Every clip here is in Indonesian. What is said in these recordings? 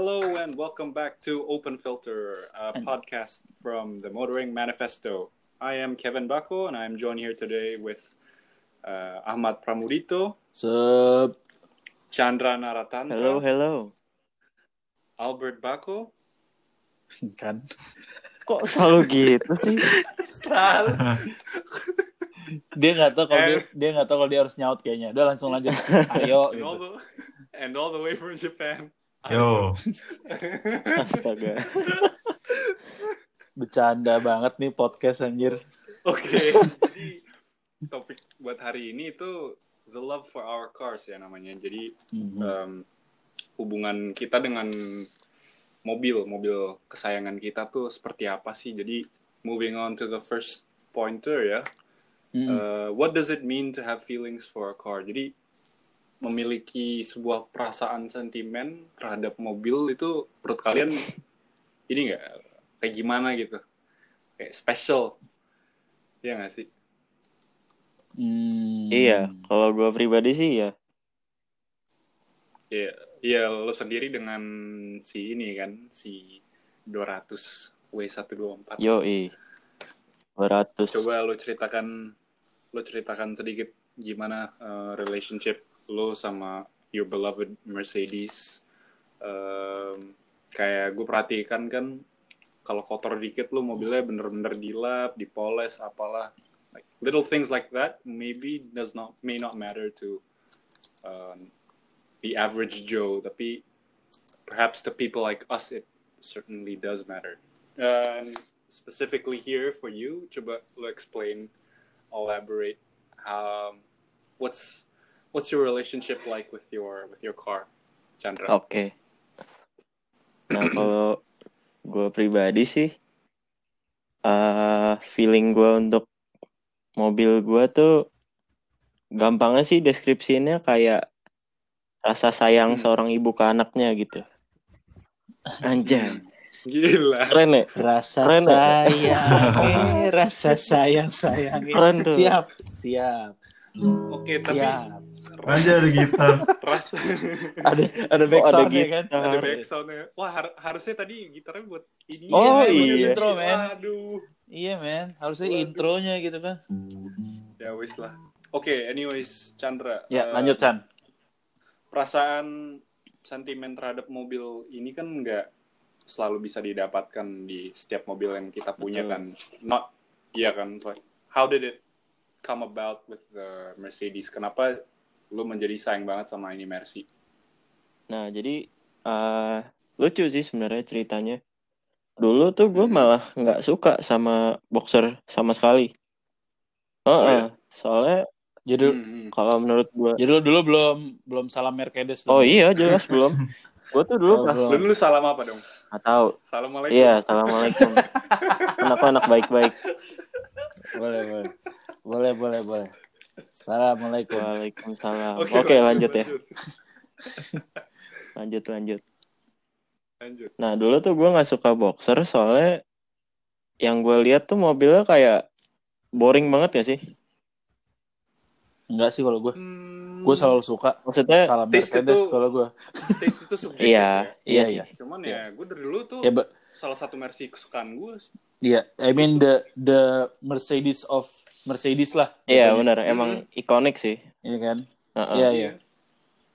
Hello and welcome back to Open Filter, a podcast from the Motoring Manifesto. I am Kevin Bako and I am joined here today with uh, Ahmad Pramurito. Sup? Chandra Naratandra, Hello, hello. Albert Bako, Kan. Kok selalu gitu sih? Dia nggak tahu kalau dia, Eh. dia nggak tahu kalau dia harus nyaut kayaknya. Udah langsung lanjut. Ayo. and, all the, and all the way from Japan. Yo, Astaga. Bercanda banget nih podcast anjir. Oke, jadi topik buat hari ini itu the love for our cars ya namanya. Jadi Mhm. um, hubungan kita dengan mobil, mobil kesayangan kita tuh seperti apa sih? Jadi moving on to the first pointer ya. Mhm. Uh, what does it mean to have feelings for a car? Jadi memiliki sebuah perasaan sentimen terhadap mobil itu menurut kalian ini nggak kayak gimana gitu? Kayak special, ya nggak sih? Hmm. Iya, kalau gue pribadi sih ya. Iya, iya lo sendiri dengan si ini kan, si 200 W124. Yoi. 200. Coba lo ceritakan, lo ceritakan sedikit gimana uh, relationship lo sama your beloved Mercedes. Um, kayak gue perhatikan kan, kalau kotor dikit lo mobilnya bener-bener dilap, dipoles, apalah. Like, little things like that maybe does not may not matter to um, the average Joe, tapi perhaps to people like us it certainly does matter. And specifically here for you, coba lo explain, elaborate, um, what's what's your relationship like with your with your car, Chandra? Oke. Nah, kalau gue pribadi sih, eh feeling gue untuk mobil gue tuh gampangnya sih deskripsinya kayak rasa sayang Hmm. seorang ibu ke anaknya gitu. Anjay, Gila. keren ya? Rasa Keren, ya? sayang, eh, rasa sayang sayang. Keren tuh. Siap, siap, Oke, tapi siap. Ada gitar. rasa Ada ada Oh, backsound ada ya kan? gitar. ada back soundnya. Wah, har- harusnya tadi gitarnya buat ini. Oh, men, iya. Intro men. Waduh. Iya men, harusnya Waduh. intronya gitu kan. Ya wis lah. Oke, anyways, Chandra. Ya eh, lanjut Chan. perasaan sentimen terhadap mobil ini kan nggak selalu bisa didapatkan di setiap mobil yang kita punya Betul. kan. Not, iya kan. So, how did it come about with the Mercedes? Kenapa lu menjadi sayang banget sama ini Mercy? Nah, jadi eh lucu sih sebenarnya ceritanya. Dulu tuh gue Hmm. malah nggak suka sama boxer sama sekali. Oh, Oh, ya? soalnya Jadi Hmm, hmm. kalau menurut gue, jadi lu dulu belum belum salam Mercedes oh dong. iya jelas belum. Gue tuh dulu Oh, pas belum. Lu, lu salam apa dong? nggak tahu. Assalamualaikum. Iya, assalamualaikum. Anakku anak baik-baik. Boleh, boleh. Boleh, boleh, boleh. Assalamualaikum. Waalaikumsalam. Oke, lanjut ya, lanjut lanjut. Lanjut. Nah dulu tuh gue nggak suka boxer soalnya yang gue lihat tuh mobilnya kayak boring banget ya sih. Enggak sih kalau gue. Hmm, Gue selalu suka Maksudnya taste Mercedes itu- kalau gue. taste itu subjektif iya, ya. iya Iya, sih. iya. Cuman ya, gue dari dulu tuh Ya, but, salah satu Mercy kesukaan gue. sih. iya, I mean the the Mercedes of Mercedes lah. Iya Jatuhnya. benar, emang ikonik sih. Iya kan? Heeh. Iya, iya.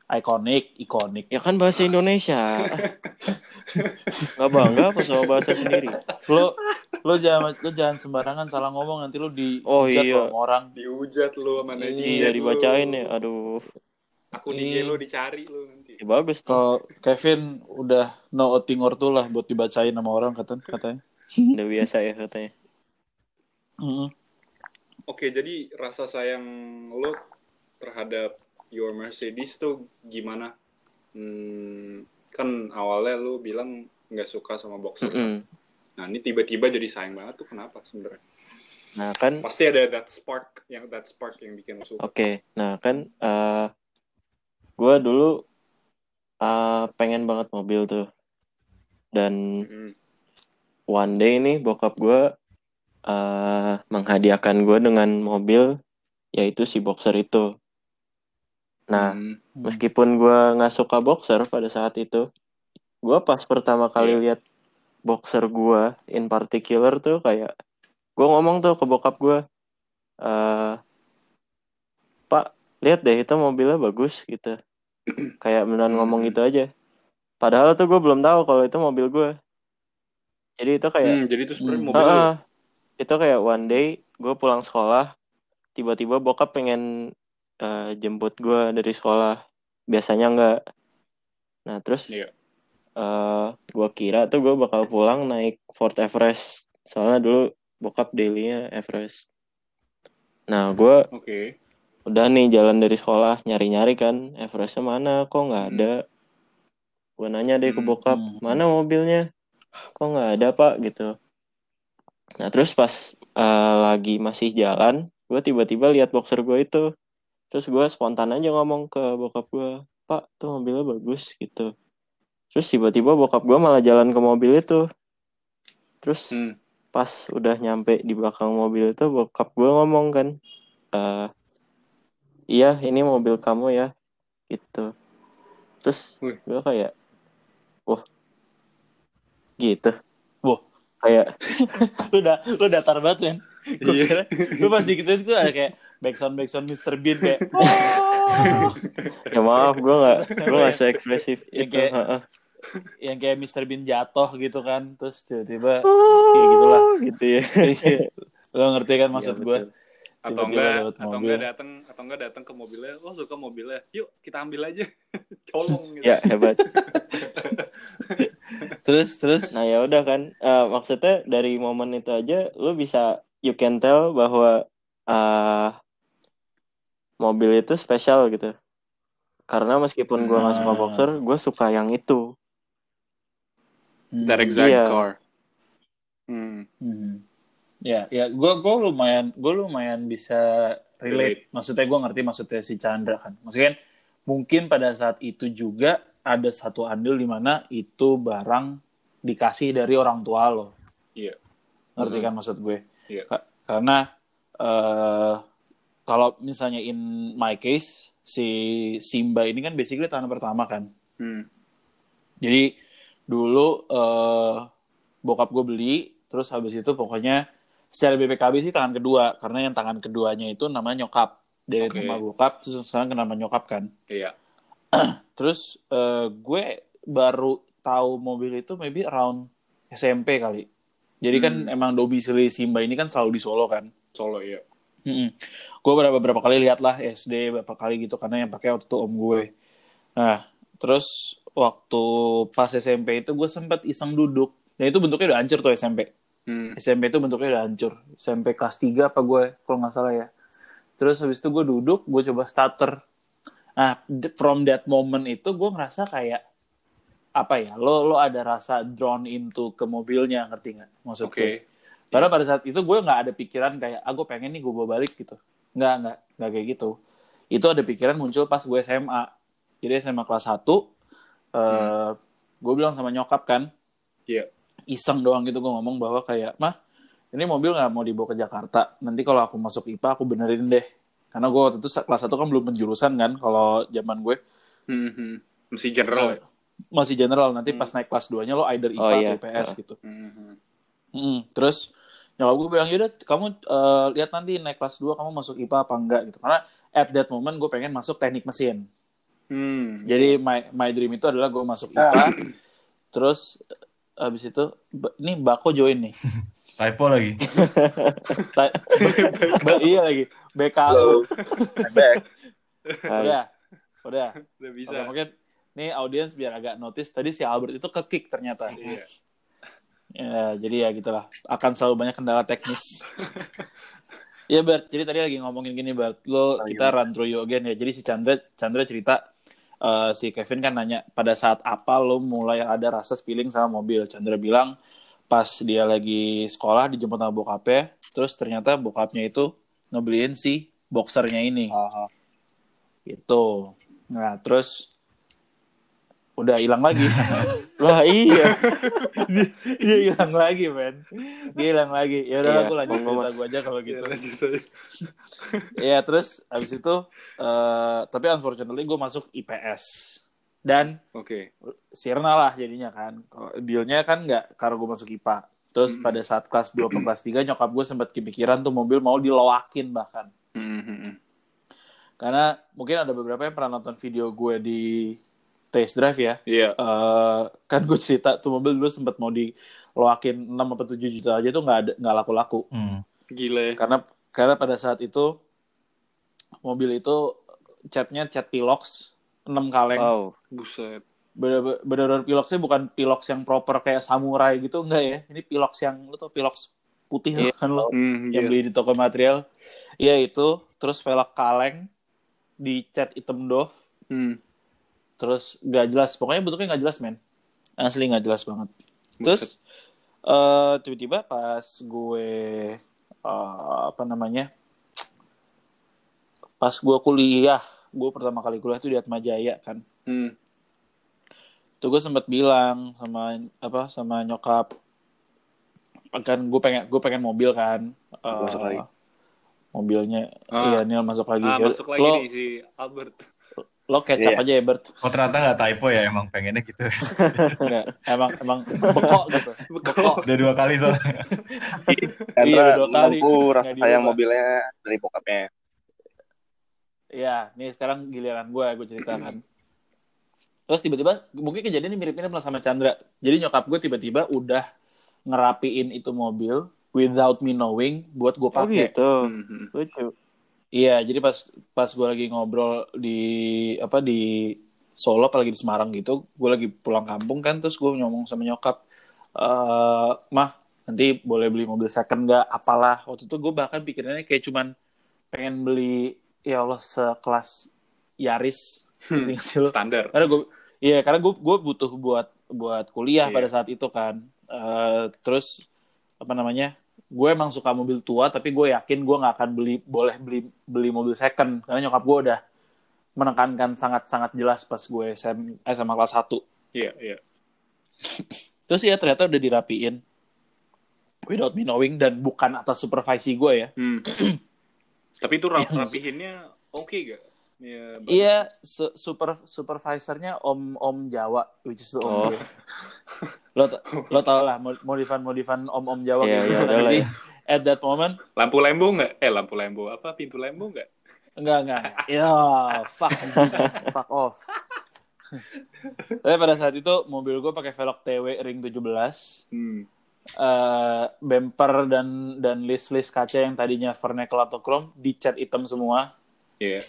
Iconic, iconic. Ya kan bahasa Indonesia. Gak bangga apa sama bahasa sendiri. Lo lo jangan lo jangan sembarangan salah ngomong nanti lo di Oh, iya. lo sama orang. Dihujat lu sama. Iya lu. dibacain ya, aduh. Aku Iya. lu dicari lu nanti. Ya, bagus tuh. Kalau Kevin udah no outing or lah buat dibacain sama orang katanya. katanya. Udah biasa ya katanya. Mm-mm. Oke, jadi rasa sayang lo terhadap your Mercedes tuh gimana? Hmm, kan awalnya lo bilang nggak suka sama boxer. Mm-mm. Nah, ini tiba-tiba jadi sayang banget tuh kenapa sebenarnya? Nah kan Pasti ada that spark yang that spark yang bikin lo suka. Oke, nah kan eh gue dulu eh pengen banget mobil tuh. Dan Mm-mm. one day nih bokap gue eh menghadiahkan gue dengan mobil yaitu si boxer itu. Nah, Hmm. meskipun gue nggak suka boxer pada saat itu, gue pas pertama kali Iya. lihat boxer gue in particular tuh kayak gue ngomong tuh ke bokap gue eh pak lihat deh itu mobilnya bagus gitu kayak beneran ngomong Hmm. gitu aja padahal tuh gue belum tahu kalau itu mobil gue jadi itu kayak Hmm, jadi itu sebenarnya Hmm. mobil lu. Itu kayak one day gue pulang sekolah tiba-tiba bokap pengen eh, jemput gue dari sekolah biasanya enggak nah terus Iya. eh gue kira tuh gue bakal pulang naik Ford Everest soalnya dulu bokap dailynya Everest nah gue Oke. udah nih jalan dari sekolah nyari-nyari kan Everestnya mana kok nggak Hmm. ada gue nanya deh ke Hmm. bokap Hmm. mana mobilnya kok nggak ada pak gitu nah terus pas eh, lagi masih jalan gue tiba-tiba lihat boxer gue itu. Terus gue spontan aja ngomong ke bokap gue pak tuh mobilnya bagus gitu. Terus tiba-tiba bokap gue malah jalan ke mobil itu. Terus Hmm. pas udah nyampe di belakang mobil itu bokap gue ngomong kan eh iya ini mobil kamu ya gitu. Terus gue kayak wah gitu. Wah. Kayak lu udah lu datar banget men gue Iya. kira lu pas digituin tuh ada kayak backsound backsound Mr Bean kayak "Oh." ya maaf gue nggak gue nggak se ekspresif Yang itu kayak- heeh. yang kayak Mr Bean jatuh gitu kan terus tiba-tiba ya gitulah. gitu ya Iya. lo ngerti kan maksud Iya, gue atau enggak atau enggak datang atau enggak datang ke mobilnya oh suka mobilnya yuk kita ambil aja colong gitu ya hebat terus terus Nah ya udah kan, Eh, maksudnya dari momen itu aja lu bisa you can tell bahwa eh mobil itu spesial gitu. Karena meskipun gua nggak suka Ah. boxer, gue suka yang itu. that exact Iya. car hmm. Hmm. Ya, ya, gue gue lumayan, gue lumayan bisa relate. Relate. Maksudnya gue ngerti maksudnya si Chandra kan. Maksudnya kan, mungkin pada saat itu juga ada satu andil di mana itu barang dikasih dari orang tua lo. Iya. Ngerti Mhm. kan maksud gue? Iya. Ka- karena eh kalau misalnya in my case si Simba ini kan basically tangan pertama kan. Hmm. Jadi dulu eh bokap gue beli, terus habis itu pokoknya secara BPKB sih tangan kedua, karena yang tangan keduanya itu namanya nyokap dari Oke. nama bokap, terus sekarang ke nama nyokap kan. iya Terus eh, gue baru tahu mobil itu maybe around SMP kali. Jadi kan Hmm. emang domisili Simba ini kan selalu di Solo kan. Solo ya Mm-mm. Gue beberapa, beberapa kali lihat lah SD beberapa kali gitu karena yang pakai waktu itu om gue. Nah, terus waktu pas SMP itu gue sempet iseng duduk. Dan itu bentuknya udah hancur tuh SMP. hmm. SMP itu bentuknya udah hancur. SMP kelas 3 apa gue kalau nggak salah ya. Terus habis itu gue duduk, gue coba starter. Nah, from that moment itu gue ngerasa kayak apa ya? Lo lo ada rasa drawn into ke mobilnya, ngerti nggak? Maksud oke gue. Padahal pada saat itu gue nggak ada pikiran kayak, ah gue pengen nih gue bawa balik gitu. Nggak, nggak, nggak kayak gitu. Itu ada pikiran muncul pas gue SMA. Jadi SMA kelas 1, eh gue bilang sama nyokap kan, Iya. iseng doang gitu gue ngomong bahwa kayak, mah ini mobil nggak mau dibawa ke Jakarta. Nanti kalau aku masuk IPA aku benerin deh. Karena gue waktu itu kelas 1 kan belum penjurusan kan, kalau zaman gue Hmm, hmm. Mesti general ya masih general. Nanti Hmm. pas naik kelas 2-nya lo either IPA Oh, atau iya. IPS Ah. gitu. Hmm, hmm. Mm, terus nyokap gue bilang yaudah kamu eh, lihat nanti naik kelas 2 kamu masuk IPA apa enggak gitu karena at that moment gue pengen masuk teknik mesin Hmm. jadi my my dream itu adalah gue masuk IPA terus eh, habis itu ini Bako join nih Typo lagi. Iya lagi BKU udah udah udah bisa Oke, mungkin nih audiens biar agak notice tadi si Albert itu kekick ternyata Iya. Ya, jadi ya gitulah. Akan selalu banyak kendala teknis. ya Bert, jadi tadi lagi ngomongin gini Bert, lo kita run through you again ya. Jadi si Chandra Chandra cerita eh, si Kevin kan nanya pada saat apa lo mulai ada rasa feeling sama mobil. Chandra bilang pas dia lagi sekolah dijemput sama bokapnya, terus ternyata bokapnya itu ngebeliin si boxernya ini. Gitu. Nah, terus udah hilang lagi. Lah iya. dia hilang lagi men dia hilang lagi ya udah Iya, aku lanjut cerita Mas. gue aja kalau Iya, gitu ya terus abis itu eh tapi unfortunately gue masuk IPS dan Oke. sirna lah jadinya kan Kalau dealnya kan nggak karena gue masuk IPA terus Mm-mm. pada saat kelas 2 ke kelas 3 nyokap gue sempat kepikiran tuh mobil mau diloakin bahkan Hmm, hmm, hmm. karena mungkin ada beberapa yang pernah nonton video gue di test drive ya Iya. Eh, kan gue cerita tuh mobil dulu sempat mau diloakin 6 atau 7 juta aja tuh nggak ada nggak laku-laku Hmm. Gila ya. karena karena pada saat itu mobil itu catnya cat pilox 6 kaleng Wow. Buset. bener- bener-bener piloxnya bukan pilox yang proper kayak samurai gitu enggak ya ini pilox yang lu tau pilox putih Iya. kan lo Hmm, yang iya. beli di toko material iya itu terus velg kaleng di cat hitam doff Hmm. terus nggak jelas pokoknya bentuknya nggak jelas men asli nggak jelas banget Buset. terus eh tiba-tiba pas gue eh, apa namanya pas gue kuliah gue pertama kali kuliah tuh di Atma Jaya kan Hmm. tuh gue sempat bilang sama apa sama nyokap kan gue pengen gue pengen mobil kan Eh, Masuk lagi. mobilnya Ah. iya Neil masuk lagi Ah, Ya, masuk lagi lo nih si Albert. lo kecap Iya. aja ya Bert Oh ternyata nggak typo ya emang pengennya gitu. Nggak, emang emang bekok gitu bekok Udah dua kali soalnya. Iya, udah dua kali. menempuh rasa sayang mobilnya dari bokapnya. Iya, nih sekarang giliran gue, gue ceritakan. Terus tiba-tiba, mungkin kejadian ini mirip-mirip lah sama Chandra. Jadi nyokap gue tiba-tiba udah ngerapiin itu mobil without me knowing buat gue Oh pakai. gitu. Hmm, hmm. Lucu. Iya, jadi pas pas gue lagi ngobrol di apa di Solo, apalagi di Semarang gitu, gue lagi pulang kampung kan, terus gue ngomong sama nyokap, eh mah nanti boleh beli mobil second nggak? Apalah. Waktu itu gue bahkan pikirannya kayak cuman pengen beli ya Allah sekelas Yaris, Hmm. Standar. Karena gue, iya karena gue gue butuh buat buat kuliah Iya. pada saat itu kan. Eh, terus apa namanya? Gue emang suka mobil tua, tapi gue yakin gue nggak akan beli boleh beli beli mobil second karena nyokap gue udah menekankan sangat-sangat jelas pas gue SM, SMA kelas 1. Iya, iya. Terus ya ternyata udah dirapiin without me knowing dan bukan atas supervisi gue ya. Hmm. Tapi itu rap rapihinnya oke gak? Ya, bagus. Iya, su- super supervisornya Om Om Jawa, which is the Om Oh. lo lo tau lah mod- modifan-modifan Om Om Jawa Iya, gitu. iya, lah Jadi at that moment Lampu lembo nggak? Eh, lampu lembo. Apa? Pintu lembo nggak? enggak enggak. Ya, fuck fuck off. Tapi pada saat itu mobil gue pakai velg TW ring 17 Hmm. Eh bumper dan dan list-list kaca yang tadinya vernacle atau chrome dicat hitam semua. Iya.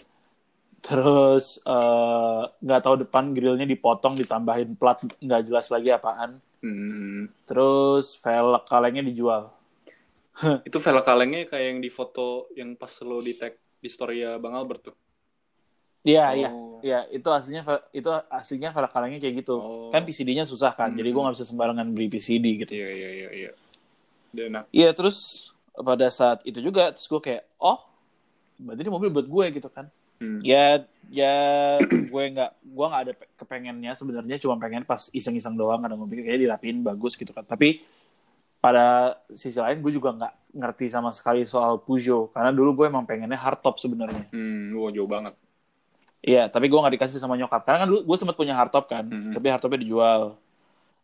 Terus eh, nggak tahu depan grillnya dipotong ditambahin plat nggak jelas lagi apaan. Hmm. Terus velg kalengnya dijual. Itu velg kalengnya kayak yang di foto yang pas lo di tag di story Bang Albert tuh. Iya iya Oh. iya itu aslinya itu aslinya kalengnya kayak gitu. Oh. Kan PCD-nya susah kan, Hmm. jadi gue nggak bisa sembarangan beli PCD gitu. Iya, iya, iya, iya. Nah, Iya terus pada saat itu juga terus gue kayak oh berarti ini mobil buat gue gitu kan. hmm. Ya ya gue nggak gue nggak ada pe- kepengennya sebenarnya cuma pengen pas iseng-iseng doang karena gue pikir kayak dirapiin bagus gitu kan. Tapi pada sisi lain gue juga nggak ngerti sama sekali soal Peugeot karena dulu gue emang pengennya hardtop sebenarnya. Hmm, wah jauh banget. Iya, tapi gue nggak dikasih sama nyokap. Karena kan dulu gue sempat punya hardtop kan, Mhm. tapi hardtopnya dijual.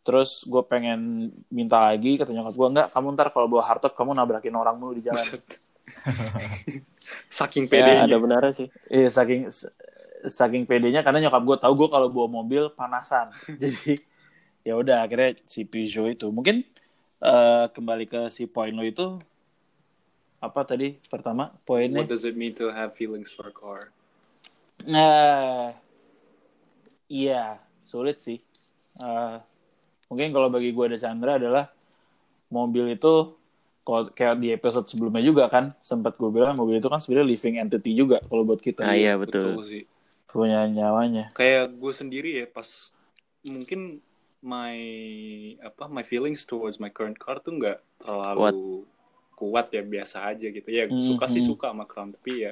Terus gue pengen minta lagi, kata nyokap gue, enggak, kamu ntar kalau bawa hardtop, kamu nabrakin orang mulu di jalan. Saking Ya, pedenya. ada benarnya sih. Iya, saking saking pedenya, karena nyokap gue tahu gue kalau bawa mobil panasan. Jadi, ya udah akhirnya si Peugeot itu. Mungkin eh, kembali ke si poin lo itu, apa tadi pertama poinnya? What does it mean to have feelings for a car? Nah, iya, sulit sih. Eh, mungkin kalau bagi gue ada Chandra adalah mobil itu, kalau kayak di episode sebelumnya juga kan, sempat gue bilang mobil itu kan sebenarnya living entity juga kalau buat kita. Nah, iya betul. sih. Punya nyawanya. Kayak gue sendiri ya pas mungkin my apa my feelings towards my current car tuh nggak terlalu kuat. ya biasa aja gitu ya Mhm. suka sih suka sama Crown tapi ya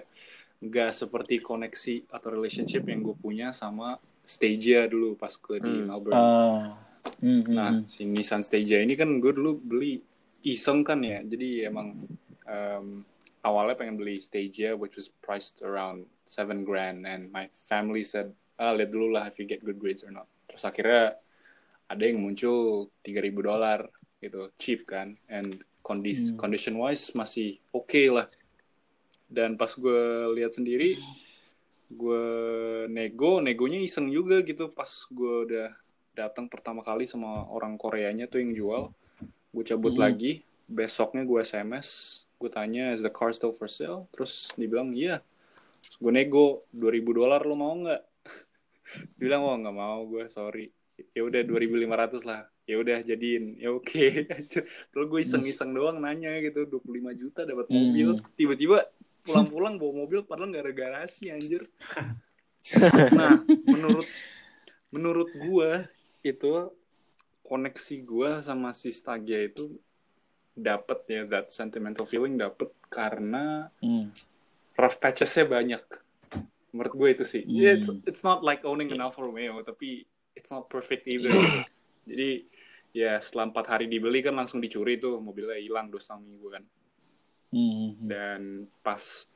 nggak seperti koneksi atau relationship yang gue punya sama Stagia dulu pas gue di Hmm. Melbourne. Ah, hmm, hmm, Nah, hmm. si Nissan Stagia ini kan gue dulu beli iseng kan ya. Jadi emang um, awalnya pengen beli Stagia which was priced around 7 grand and my family said ah lihat dulu lah if you get good grades or not terus akhirnya ada yang muncul 3000 dolar gitu cheap kan and kondis Hmm. condition wise masih oke lah dan pas gue lihat sendiri gue nego negonya iseng juga gitu. Pas gue udah datang pertama kali sama orang Koreanya tuh yang jual gue cabut Hmm. lagi. Besoknya gue SMS gue tanya is the car still for sale? Terus dibilang iya. Gue nego 2000 dolar lo mau nggak? Bilang oh nggak mau gue sorry. Ya udah 2500 lah. Ya udah jadiin. Ya oke. Terus gue iseng-iseng doang nanya gitu 25 juta dapat Hmm. mobil tiba-tiba pulang-pulang bawa mobil padahal nggak ada garasi anjir nah menurut menurut gue itu koneksi gue sama si Stagia itu dapet ya that sentimental feeling dapet karena Hmm. rough patches-nya banyak. Menurut gue itu sih. Hmm. It's it's not like owning an Alfa Romeo, tapi it's not perfect either. Jadi ya setelah empat hari dibeli kan langsung dicuri tuh mobilnya hilang dosa minggu kan. Hmm. Dan pas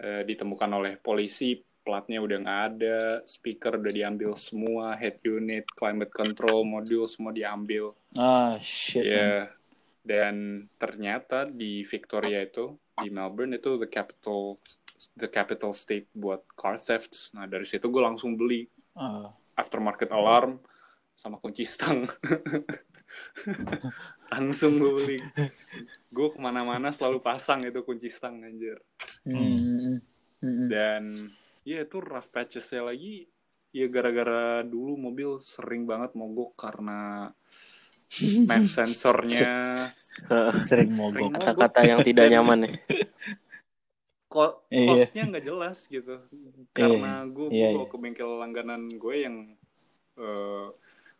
eh, ditemukan oleh polisi platnya udah nggak ada, speaker udah diambil semua, head unit, climate control, modul semua diambil. Ah shit. man. Ya, dan ternyata di Victoria itu di Melbourne itu the capital the capital state buat car thefts. Nah dari situ gue langsung beli Ah. aftermarket alarm sama kunci stang. langsung gue beli. Gue ke mana-mana selalu pasang itu kunci stang anjir. Hmm. Hmm. Dan ya itu rough patches-nya lagi ya gara-gara dulu mobil sering banget mogok karena map sensornya Sering mogok. Kata-kata yang tidak nyaman ya. ko Iya. costnya nggak jelas gitu karena gue Iya, bawa ke bengkel langganan gue yang uh,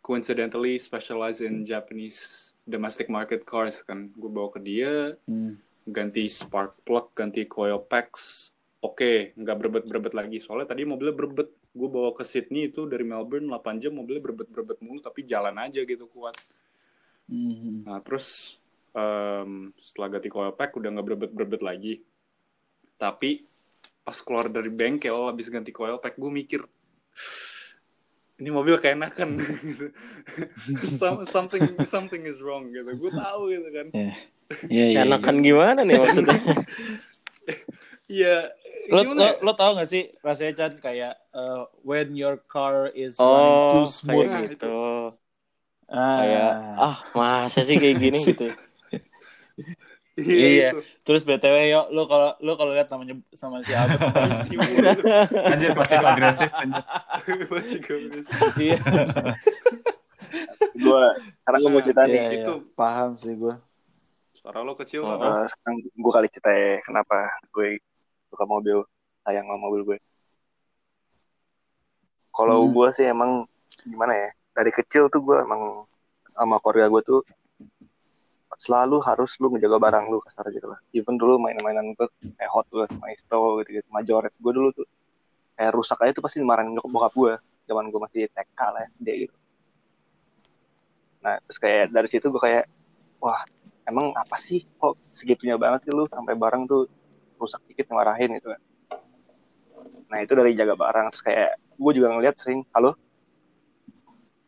coincidentally specialize in Japanese domestic market cars kan gue bawa ke dia Hmm. ganti spark plug ganti coil packs oke nggak berebet-berebet lagi soalnya tadi mobilnya berebet gue bawa ke Sydney itu dari Melbourne 8 jam mobilnya berebet-berebet mulu tapi jalan aja gitu kuat Hmm. Nah terus em, setelah ganti coil pack udah nggak berebet-berebet lagi. Tapi pas keluar dari bengkel habis ganti coil pack gue mikir ini mobil keenakan gitu. Some- something something is wrong gitu. Gue tahu gitu kan. Iya iya. iya. Enakan gimana nih maksudnya? Iya. Lo, gimana lo, ya? lo tau gak sih rasanya Chan kayak uh, when your car is Oh, running too smooth kayak gitu. ah, Kayak ah masa sih kayak gini gitu. Iya. itu. terus btw yo lo kalau lo kalau lihat namanya sama si mulu. Anjir pasif agresif anjir. Gak bisa. iya gue sekarang gue mau cerita iya, nih iya. itu. paham sih gue Suara lo kecil Oh, apa? Eh, sekarang gue kali cerita ya kenapa gue suka mobil sayang sama mobil gue kalau Hmm. gue sih emang gimana ya dari kecil tuh gue emang sama keluarga gue tuh selalu harus lu menjaga barang lu kasar gitu lah even dulu main-mainan gue kayak Hot Wheels Maisto gitu gitu Majoret gue dulu tuh kayak rusak aja tuh pasti dimarahin nyokap bokap gue zaman gue masih TK lah SD gitu nah terus kayak dari situ gue kayak wah emang apa sih kok segitunya banget sih lu sampai barang tuh rusak dikit marahin gitu kan nah itu dari jaga barang terus kayak gue juga ngeliat sering halo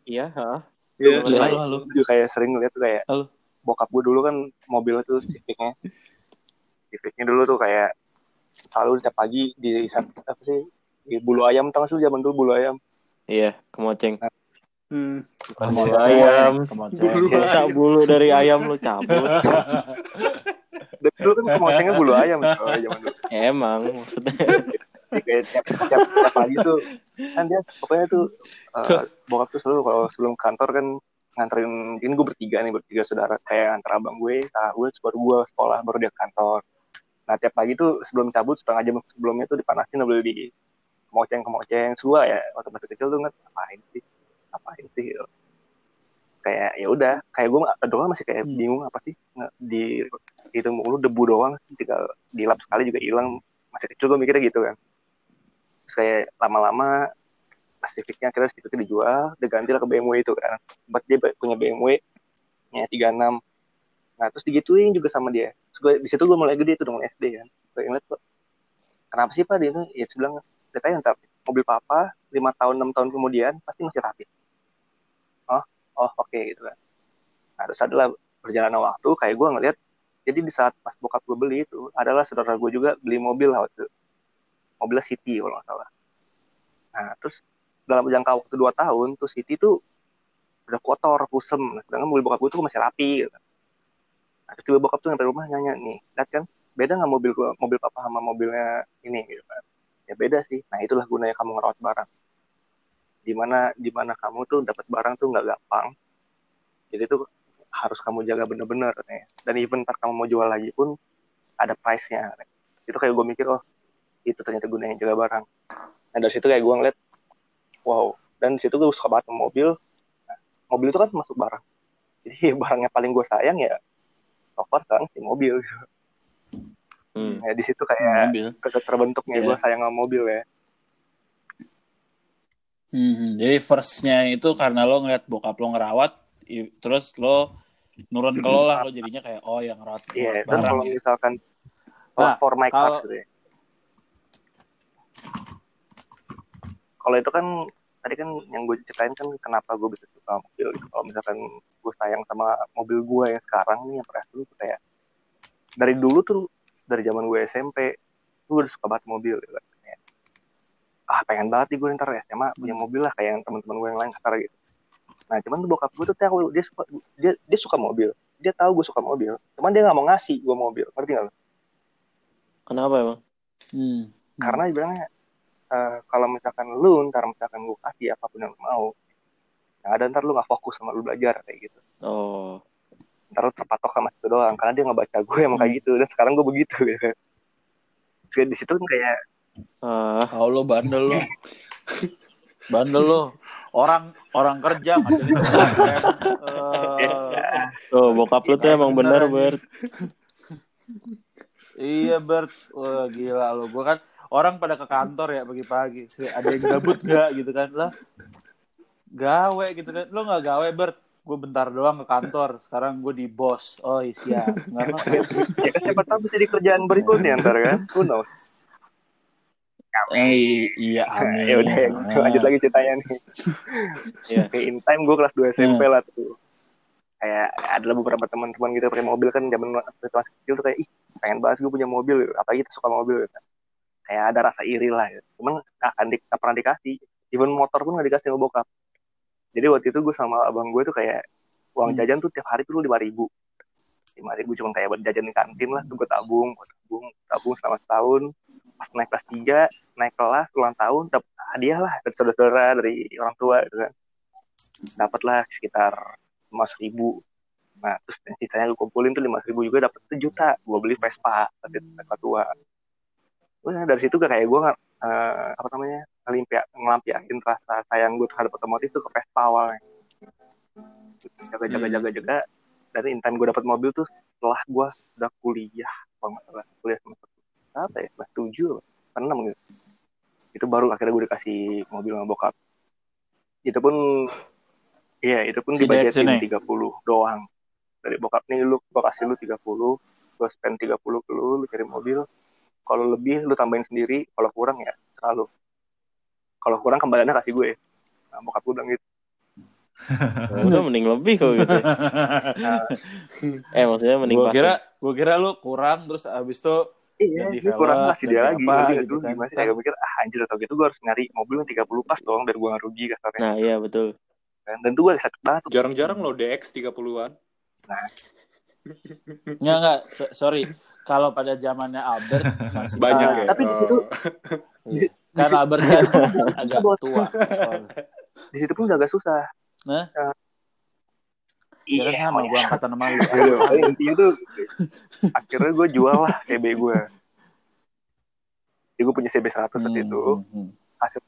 Iya, heeh. Iya, Halo, halo. gue juga kayak sering ngeliat tuh kayak Halo. Bokap gue dulu kan mobilnya tuh Civicnya Civicnya dulu tuh kayak selalu tiap pagi di apa sih di bulu ayam tau gak sih zaman dulu bulu ayam Iya, kemoceng. Hmm. bukan Kemoceng. bulu ayam Kemoceng. Bulu Masa bulu dari ayam lu cabut. Dari dulu kan kemocengnya bulu ayam tuh zaman dulu Emang maksudnya. Kayak tiap, tiap, tiap pagi tuh kan dia pokoknya tuh uh, bokap tuh selalu kalau sebelum kantor kan nganterin ini gue bertiga nih bertiga saudara kayak antar abang gue kakak gue baru gue sekolah baru dia ke kantor. Nah tiap pagi tuh sebelum cabut setengah jam sebelumnya tuh dipanasin sambil di kemoceng kemoceng semua ya waktu masih kecil tuh nggak ngapain sih? Ngapain sih? Gitu. kayak ya udah kayak gue doang masih kayak Hmm. bingung apa sih di itu mulu debu doang tinggal dilap sekali juga hilang. Masih kecil gue mikirnya gitu kan. Terus kayak lama-lama Civicnya akhirnya Civicnya dijual diganti lah ke BMW itu kan. Sempat dia punya BMW nya 36 nah terus digituin juga sama dia. Terus gue, di situ gue mulai gede tuh dengan SD kan. Gue inget kok kenapa sih pak dia itu ya terus bilang katanya ntar mobil papa lima tahun enam tahun kemudian pasti masih rapi oh oh oke gitu kan. Nah, terus adalah perjalanan waktu kayak gue ngeliat jadi di saat pas bokap gue beli itu adalah saudara gue juga beli mobil waktu itu. mobilnya City kalau nggak salah. Nah terus dalam jangka waktu dua tahun tuh City tuh udah kotor kusem nah, sedangkan mobil bokap gue tuh masih rapi gitu. nah, terus tiba bokap tuh sampai rumah nanya nih lihat kan beda nggak mobil mobil papa sama mobilnya ini? Gitu kan. Ya beda sih. Nah itulah gunanya kamu ngerawat barang. Di mana di mana kamu tuh dapat barang tuh nggak gampang. Jadi tuh harus kamu jaga bener-bener nih dan even ntar kamu mau jual lagi pun ada price-nya. Itu kayak gue mikir oh itu ternyata gunanya jaga barang. Nah dari situ kayak gue ngeliat wow dan di situ gue suka banget mobil nah, mobil itu kan masuk barang jadi barang yang paling gue sayang ya so far sekarang si mobil Hmm. ya di situ kayak mobil. terbentuknya Iya. gue sayang sama mobil ya Hmm, jadi firstnya itu karena lo ngeliat bokap lo ngerawat, terus lo nurun ke lo lah, lo jadinya kayak oh yang ngerawat Iya, dan barang kalau ya. misalkan Nah, for my kalau- cars gitu ya. Kalau itu kan tadi kan yang gue ceritain kan kenapa gue bisa suka mobil gitu. Kalau misalkan gue sayang sama mobil gue yang sekarang nih yang pernah dulu tuh kayak dari dulu tuh dari zaman gue SMP gue udah suka banget mobil gitu kan. Kayak, ah pengen banget nih gue ntar SMA punya mobil lah kayak yang teman-teman gue yang lain kasar gitu. Nah cuman tuh bokap gue tuh tahu dia suka dia dia suka mobil. Dia tahu gue suka mobil. Cuman dia nggak mau ngasih gue mobil. Ngerti lo? Kenapa emang? Hmm. karena dibilangnya eh, kalau misalkan lu ntar misalkan gue kasih apa pun yang lu mau yang ada ntar lu nggak fokus sama lu belajar kayak gitu Oh, ntar lu terpatok sama itu doang karena dia nggak baca gue emang kayak gitu dan sekarang gue begitu gitu di situ kan kayak ah, Oh lo bandel lo. bandel lo. Orang orang kerja. Eh, tuh bokap lu tuh emang bener, Bert. iya Bert, wah gila lo. Gue kan orang pada ke kantor ya pagi-pagi. Ada yang gabut nggak gitu kan lah? Gawe gitu kan. Lo nggak gawe Bert? Gue bentar doang ke kantor. Sekarang gue di bos. Oh iya. Nggak nggak. ya kan siapa tahu bisa di kerjaan berikutnya ntar kan who knows Eh, iya amin. ya udah lanjut lagi ceritanya nih Iya. Kayak in time gue kelas 2 SMP lah tuh kayak adalah beberapa teman-teman gitu pakai mobil kan zaman masih kecil tuh kayak ih pengen banget gue punya mobil gitu. apalagi kita suka mobil gitu. Kayak ada rasa iri lah. Gitu. cuman akan di, pernah dikasih. Even motor pun nggak dikasih sama bokap. Jadi waktu itu gue sama abang gue tuh kayak uang Hmm. jajan tuh tiap hari tuh lima ribu. lima ribu cuma kayak buat jajan di kantin lah. Tuh gue tabung gue tabung tabung selama setahun. Pas naik kelas tiga naik kelas ulang tahun dapet hadiah lah dari saudara-saudara dari orang tua gitu kan. Dapatlah sekitar lima ribu. Nah terus sisanya gue kumpulin tuh lima ribu juga dapet sejuta gue beli Vespa itu Vespa tua Udah dari situ gak kayak gue nggak eh, apa namanya ngelimpia ngelampiasin rasa sayang gue terhadap otomotif tuh ke Vespa awalnya. Jaga jaga Hmm. jaga jaga dan in time gue dapet mobil tuh setelah gue udah kuliah kalau nggak salah. Kuliah semester apa ya? Kelas tujuh apa enam gitu. Itu baru akhirnya gue dikasih mobil sama bokap. Itu pun iya itu pun dibajetin ini. 30 doang. Dari bokap nih lu gue kasih lu 30 gue spend 30 ke lu lu cari mobil kalau lebih lu tambahin sendiri kalau kurang ya selalu kalau kurang kembaliannya kasih gue nah, bokap gue bilang gitu udah mending lebih kok gitu. eh maksudnya mending Gue pas. kira, gue kira lu kurang terus abis itu Iya, gue kurang kasih dia lagi. apa gitu gitu kan. Gimana sih? Kayak mikir, ah anjir atau gitu gue harus nyari mobil yang 30 pas dong biar gue nggak rugi kasarnya. Nah, iya betul. Dan tuh gue sakit banget. Jarang-jarang lo DX 30-an. Nggak, nggak. So- sorry. Kalau pada zamannya Albert masih Banyak ya. tapi di situ- Oh. Kan situ, Albert kan agak tua. di situ pun udah agak susah. Nah? Eh, Ya kan iya, sama gue iya. angkatan sama lu. Tapi intinya tuh akhirnya gue jual lah CB gue. Jadi gue punya CB 100 saat Hmm, itu. hmm, hmm. Hasil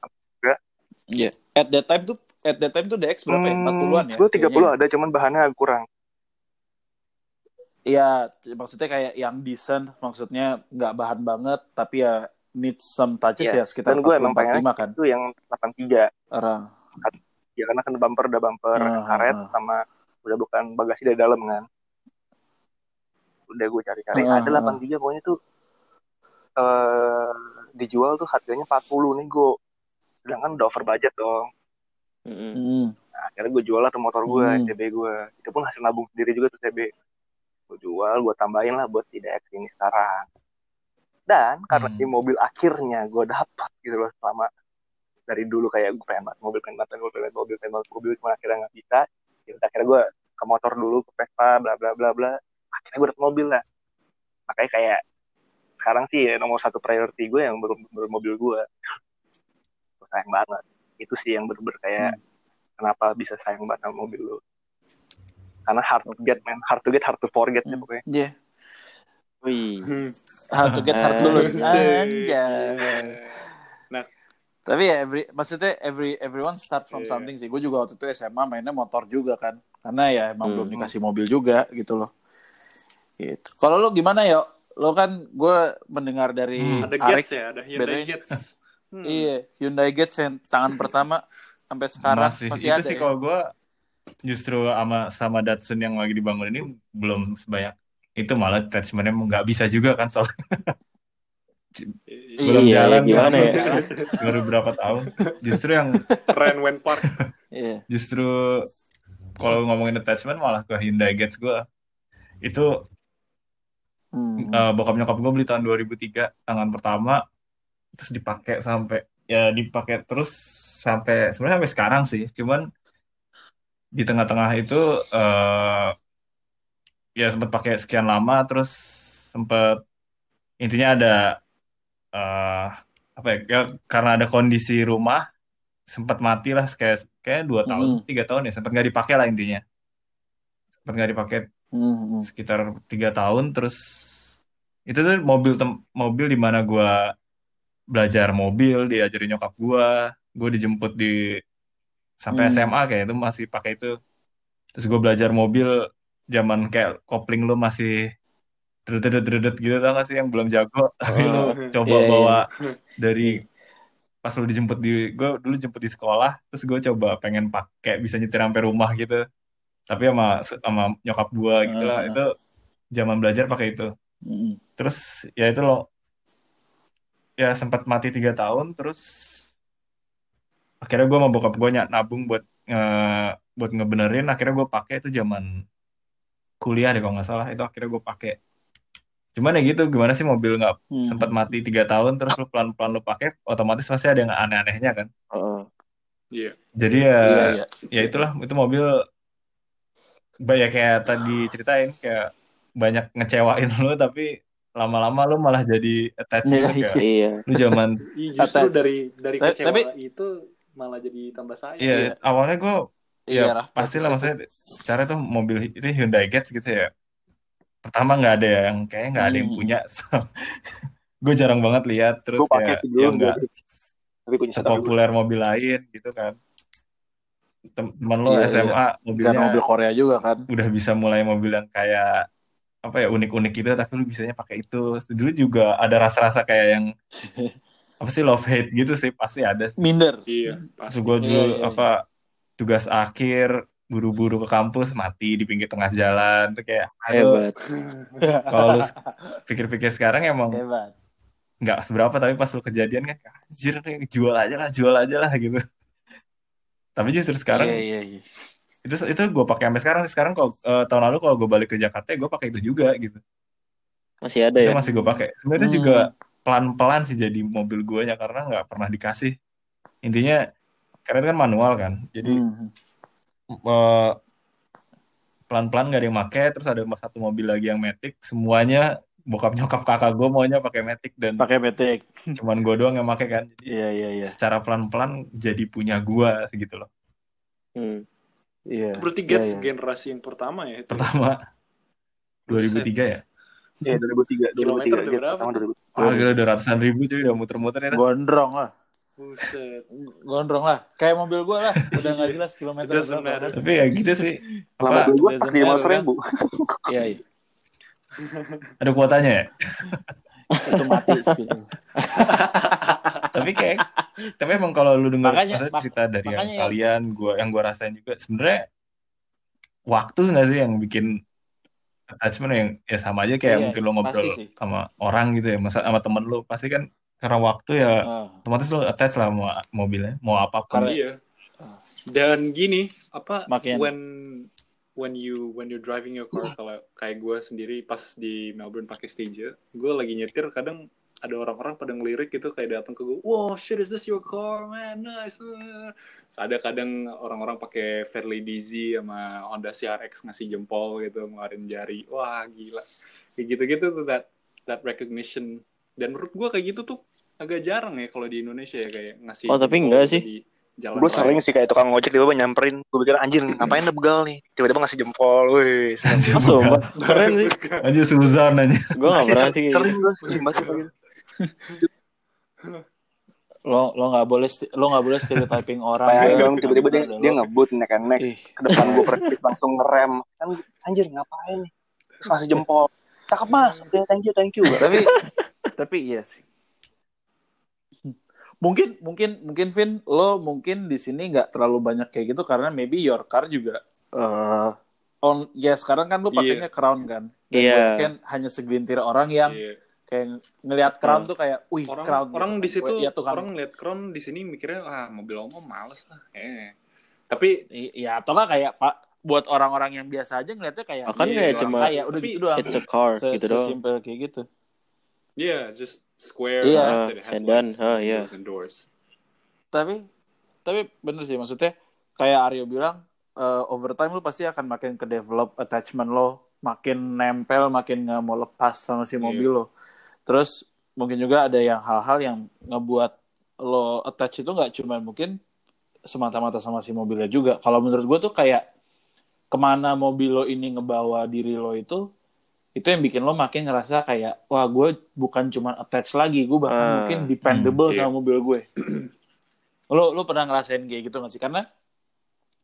Iya. At that time tuh at that time tuh DX berapa ya? 40-an ya? Gue 30 kayaknya. ada, cuman bahannya agak kurang. Iya, maksudnya kayak yang decent, maksudnya nggak bahan banget, tapi ya need some touches ya Yes. sekitar Dan gue emang 40 pengennya 45 kan. itu yang 83. Orang. Ya karena kan bumper udah bumper Ah, karet ah, ah. sama udah bukan bagasi dari dalam kan. Udah gue cari-cari. Ah, Ada ah. 83 pokoknya tuh eh dijual tuh harganya 40 nego. sedangkan udah over budget dong. Hmm. Nah, akhirnya gue jual lah tuh motor gue Hmm. TB gue itu pun hasil nabung sendiri juga tuh TB gue jual gue tambahin lah buat tidak X ini sekarang. Dan karena Hmm. di mobil akhirnya gue dapat gitu loh selama dari dulu kayak gue pengen banget mobil pengen banget mobil pengen banget mobil pengen banget mobil cuma akhirnya nggak bisa. Ya udah, akhirnya gue ke motor dulu ke Vespa bla bla bla bla. Akhirnya gue dapet mobil lah makanya kayak sekarang sih ya, nomor satu priority gue yang ber, mobil gue Gue sayang banget. Itu sih yang bener-bener kayak kenapa bisa sayang banget sama mobil lu karena hard to get man hard to get hard to forget ya Hmm. pokoknya Yeah. Wih. Hard to get hard lulus. Anjay. Nah. Tapi ya every maksudnya every everyone start from Iya. something sih. Gue juga waktu itu SMA mainnya motor juga kan. Karena ya emang Hmm. belum dikasih mobil juga gitu loh. Gitu. Kalau lo gimana ya? Lo kan gue mendengar dari Hmm. ada Arik, Gets ya ada Hyundai bedanya- Gets Hmm. Iya, Hyundai Getz yang tangan pertama sampai sekarang masih, masih, itu ada sih ya? kalau gue justru sama sama Datsun yang lagi dibangun ini belum sebanyak itu malah attachmentnya nggak bisa juga kan soalnya belum Iya, jalan gimana kan. ya? baru berapa tahun justru yang Ren Wen Park Iya. justru kalau ngomongin attachment malah ke Hyundai Getz gue itu Hmm. eh, bokap nyokap gue beli tahun 2003 tangan pertama terus dipakai sampai ya dipakai terus sampai sebenarnya sampai sekarang sih cuman di tengah-tengah itu eh ya sempat pakai sekian lama terus sempat intinya ada eh apa ya, ya karena ada kondisi rumah sempat mati lah kayak kayak dua tahun Hmm. tiga tahun ya sempat nggak dipakai lah intinya sempat nggak dipakai Hmm. sekitar tiga tahun terus itu tuh mobil tem- mobil di mana gua belajar mobil diajarin nyokap gua gue dijemput di sampai Hmm. SMA kayak itu masih pakai itu terus gue belajar mobil zaman kayak kopling lu masih dredet dredet gitu tau gak sih yang belum jago tapi lu Oh, coba iya, iya. bawa dari pas lu dijemput di gue dulu jemput di sekolah terus gue coba pengen pakai bisa nyetir sampai rumah gitu tapi sama sama nyokap gue gitu lah Ah. itu zaman belajar pakai itu Hmm. terus ya itu loh ya sempat mati tiga tahun terus akhirnya gue sama bokap gue nabung buat nge- buat ngebenerin akhirnya gue pakai itu zaman kuliah deh kalau nggak salah itu akhirnya gue pakai cuman ya gitu gimana sih mobil nggak Hmm. sempat mati tiga tahun terus lu pelan pelan lu pakai otomatis pasti ada yang aneh anehnya kan Heeh. Iya. jadi ya Iya, iya. ya itulah itu mobil banyak kayak tadi ceritain kayak banyak ngecewain lu tapi lama-lama lu malah jadi attached Iya, gitu Iya. lu zaman justru dari dari kecewa tapi- itu malah jadi tambah sayang. iya awalnya gue Iya, ya Raf, pasti lah itu. maksudnya secara tuh mobil itu Hyundai Getz gitu ya pertama nggak ada yang kayaknya nggak ada yang Hmm. punya gue jarang banget lihat terus Gua kayak yang nggak sepopuler mobil lain gitu kan Tem- teman lo Iya, SMA Karena mobilnya mobil Korea juga kan. udah bisa mulai mobil yang kayak apa ya unik-unik gitu tapi lu bisanya pakai itu dulu juga ada rasa-rasa kayak yang apa sih love hate gitu sih pasti ada Minder. Iya, pasti. gue dulu Iya, iya, apa tugas akhir buru-buru ke kampus mati di pinggir tengah jalan tuh kayak aduh Hebat. kalau lu pikir-pikir sekarang emang Hebat. nggak seberapa tapi pas lu kejadian kan anjir nih jual aja lah jual aja lah gitu tapi justru sekarang Iya, iya, iya. itu itu gue pakai sampai sekarang sih sekarang kalau eh, tahun lalu kalau gue balik ke Jakarta gue pakai itu juga gitu Masih ada itu ya? masih gue pakai sebenarnya Hmm. juga pelan-pelan sih jadi mobil gue nya karena nggak pernah dikasih intinya karena itu kan manual kan jadi Hmm. eh, pelan-pelan gak ada yang make terus ada satu mobil lagi yang metik semuanya bokap nyokap kakak gue maunya pakai metik dan Pakai metik. cuman gue doang yang make kan jadi Iya, iya, iya. secara pelan-pelan jadi punya gue segitu loh Hmm. Iya. Itu berarti Iya, Gets iya. generasi yang pertama ya itu. pertama 2003 ya Iya 2003 Kilometer 2003 udah Jet berapa pertama tuh? 2003. Wah gila udah ratusan ribu cuy udah muter-muter ya Gondrong lah. Buset. Gondrong lah. Kayak mobil gua lah. Udah nggak jelas kilometer berapa. tapi ya gitu sih apa mobil gue lima matter, ribu. Iya, iya. ada kuotanya ya Itu mati segitu. tapi kayak tapi emang kalau lu dengar Makanya- cerita dari yang makanya ya- kalian gua yang gua rasain juga sebenarnya waktu nggak sih yang bikin attachment yang ya sama aja kayak Iya, mungkin lo ngobrol pasti sih. sama orang gitu ya masa sama temen lu pasti kan karena waktu ya Ah. otomatis lo attach lah mau mobilnya mau apa pun Karena- Iya. Dan gini, apa Makin- when when you when you're driving your car kalau kayak gue sendiri pas di Melbourne pakai Stager, gue lagi nyetir kadang ada orang-orang pada ngelirik gitu kayak datang ke gue, wow shit is this your car man nice. uh." Terus ada kadang orang-orang pakai Fairlady DZ sama Honda CRX ngasih jempol gitu ngeluarin jari, wah gila. Kayak gitu-gitu tuh that that recognition. Dan menurut gue kayak gitu tuh agak jarang ya kalau di Indonesia ya kayak ngasih. Oh, tapi enggak sih. di jalan Gue sering sih kayak tukang ojek tiba-tiba nyamperin. Gue pikir anjir ngapain lu begal nih. Tiba-tiba ngasih jempol. Wih. Sumpah. Keren sih. aja Suzan aja Gue gak pernah sih. Sering gue sering banget gitu. Lo lo nggak boleh lo nggak boleh stereotyping orang. Bayangin Bel. dong tiba-tiba dia, dia ngebut naik next Ih. ke depan gue persis langsung ngerem. Kan anjir ngapain nih. Terus ngasih jempol. Cakep mas. Oke thank you thank you. tapi tapi iya sih mungkin mungkin mungkin Vin lo mungkin di sini nggak terlalu banyak kayak gitu karena maybe your car juga eh on ya sekarang kan lo pakainya crown kan dan Iya. mungkin hanya segelintir orang yang Iya. Kayak ngelihat crown tuh kayak wih orang crown orang gitu di kan. situ ya tuh kan. orang lihat crown di sini mikirnya ah mobil umum males lah. Eh. Tapi I- ya atau nggak kayak pak buat orang-orang yang biasa aja ngeliatnya kayak Oh, kan iya, kayak orang cuma- kaya udah Tapi gitu doang. It's a car Se- gitu doang. sesimpel kayak gitu. Yeah just square Iya. that's it, it has Sedan, lights, ah, iya. windows and doors tapi tapi bener sih maksudnya kayak Aryo bilang eh, over time lu pasti akan makin ke develop attachment lo makin nempel makin nggak mau lepas sama si Iya. mobil lo terus mungkin juga ada yang hal-hal yang ngebuat lo attach itu nggak cuma mungkin semata-mata sama si mobilnya juga. Kalau menurut gue tuh kayak ke mana mobil lo ini ngebawa diri lo itu itu yang bikin lo makin ngerasa kayak wah gue bukan cuma attach lagi gue bahkan Ah, mungkin dependable hmm, sama mobil gue. Lo lo pernah ngerasain kayak gitu gak sih? Karena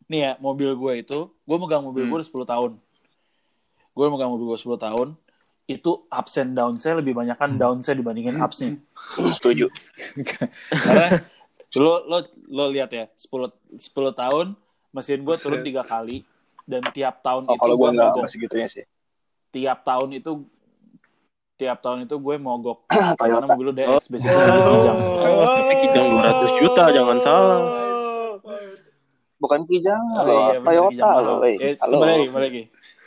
nih ya mobil gue itu gue megang mobil Hmm. gue udah 10 tahun. Gue megang mobil gue 10 tahun itu ups and down saya lebih banyak kan down saya dibandingin upsnya Setuju. karena lo lo lo lihat ya 10 10 tahun mesin gue turun tiga kali dan tiap tahun Oh itu kalau gue nggak mogok masih gitunya sih. tiap tahun itu tiap tahun itu gue mogok karena mobil udah DX basically lebih kijang. Oh, kijang 200 juta, jangan salah. Bukan kijang Oh, iya, Toyota kijang loh. eh. Kembali lagi, kembali lagi.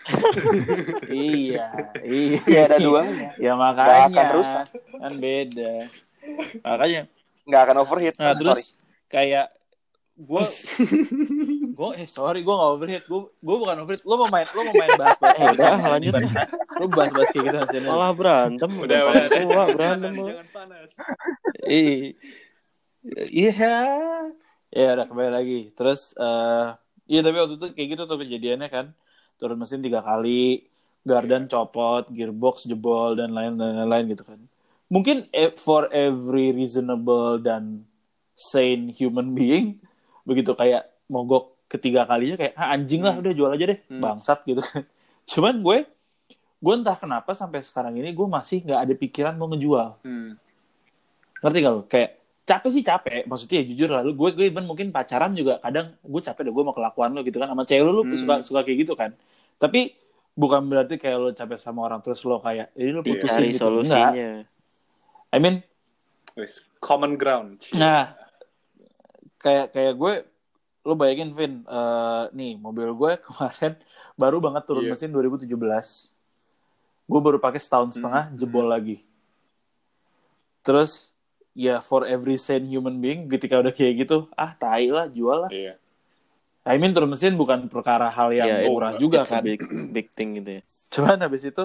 iya, iya. Iya ada duanya. Ya Nggak makanya akan rusak. kan beda. Makanya. Nggak akan overheat. Nah, Ah, terus sorry. kayak gue gue eh sorry gue gak overheat gue gue bukan overheat lo mau main lo mau main bahas bahas Eh, udah, lanjut. lo bahas bahas kayak gitu nanti Malah berantem. udah Udah udah tua, berantem. lo. Iya. Iya. Ya udah kembali lagi. Terus eh iya tapi waktu itu kayak gitu tuh kejadiannya kan. Turun mesin tiga kali, gardan copot, gearbox jebol dan lain-lain gitu kan. Mungkin eh, for every reasonable dan sane human being begitu kayak mogok ketiga kalinya kayak ah, anjing lah udah jual aja deh Hmm. bangsat gitu kan. Cuman gue gue entah kenapa sampai sekarang ini gue masih nggak ada pikiran mau ngejual hmm. ngerti gak lo kayak capek sih capek maksudnya ya, jujur lah lu gue gue even mungkin pacaran juga kadang gue capek deh gue mau kelakuan lo gitu kan sama cewek lu lu Hmm. suka suka kayak gitu kan tapi bukan berarti kayak lo capek sama orang terus lo kayak ini lo putusin Cari gitu solusinya. Enggak. I mean Wis, common ground nah kayak kayak gue lo bayangin Vin eh, nih mobil gue kemarin baru banget turun Iya. mesin 2017 gue baru pakai setahun setengah Hmm. jebol lagi terus ya for every sane human being ketika udah kayak gitu ah tai lah jual lah. Iya. I mean turun mesin bukan perkara hal yang Ya, it- murah juga It's a kan. big, big thing gitu ya. cuman habis itu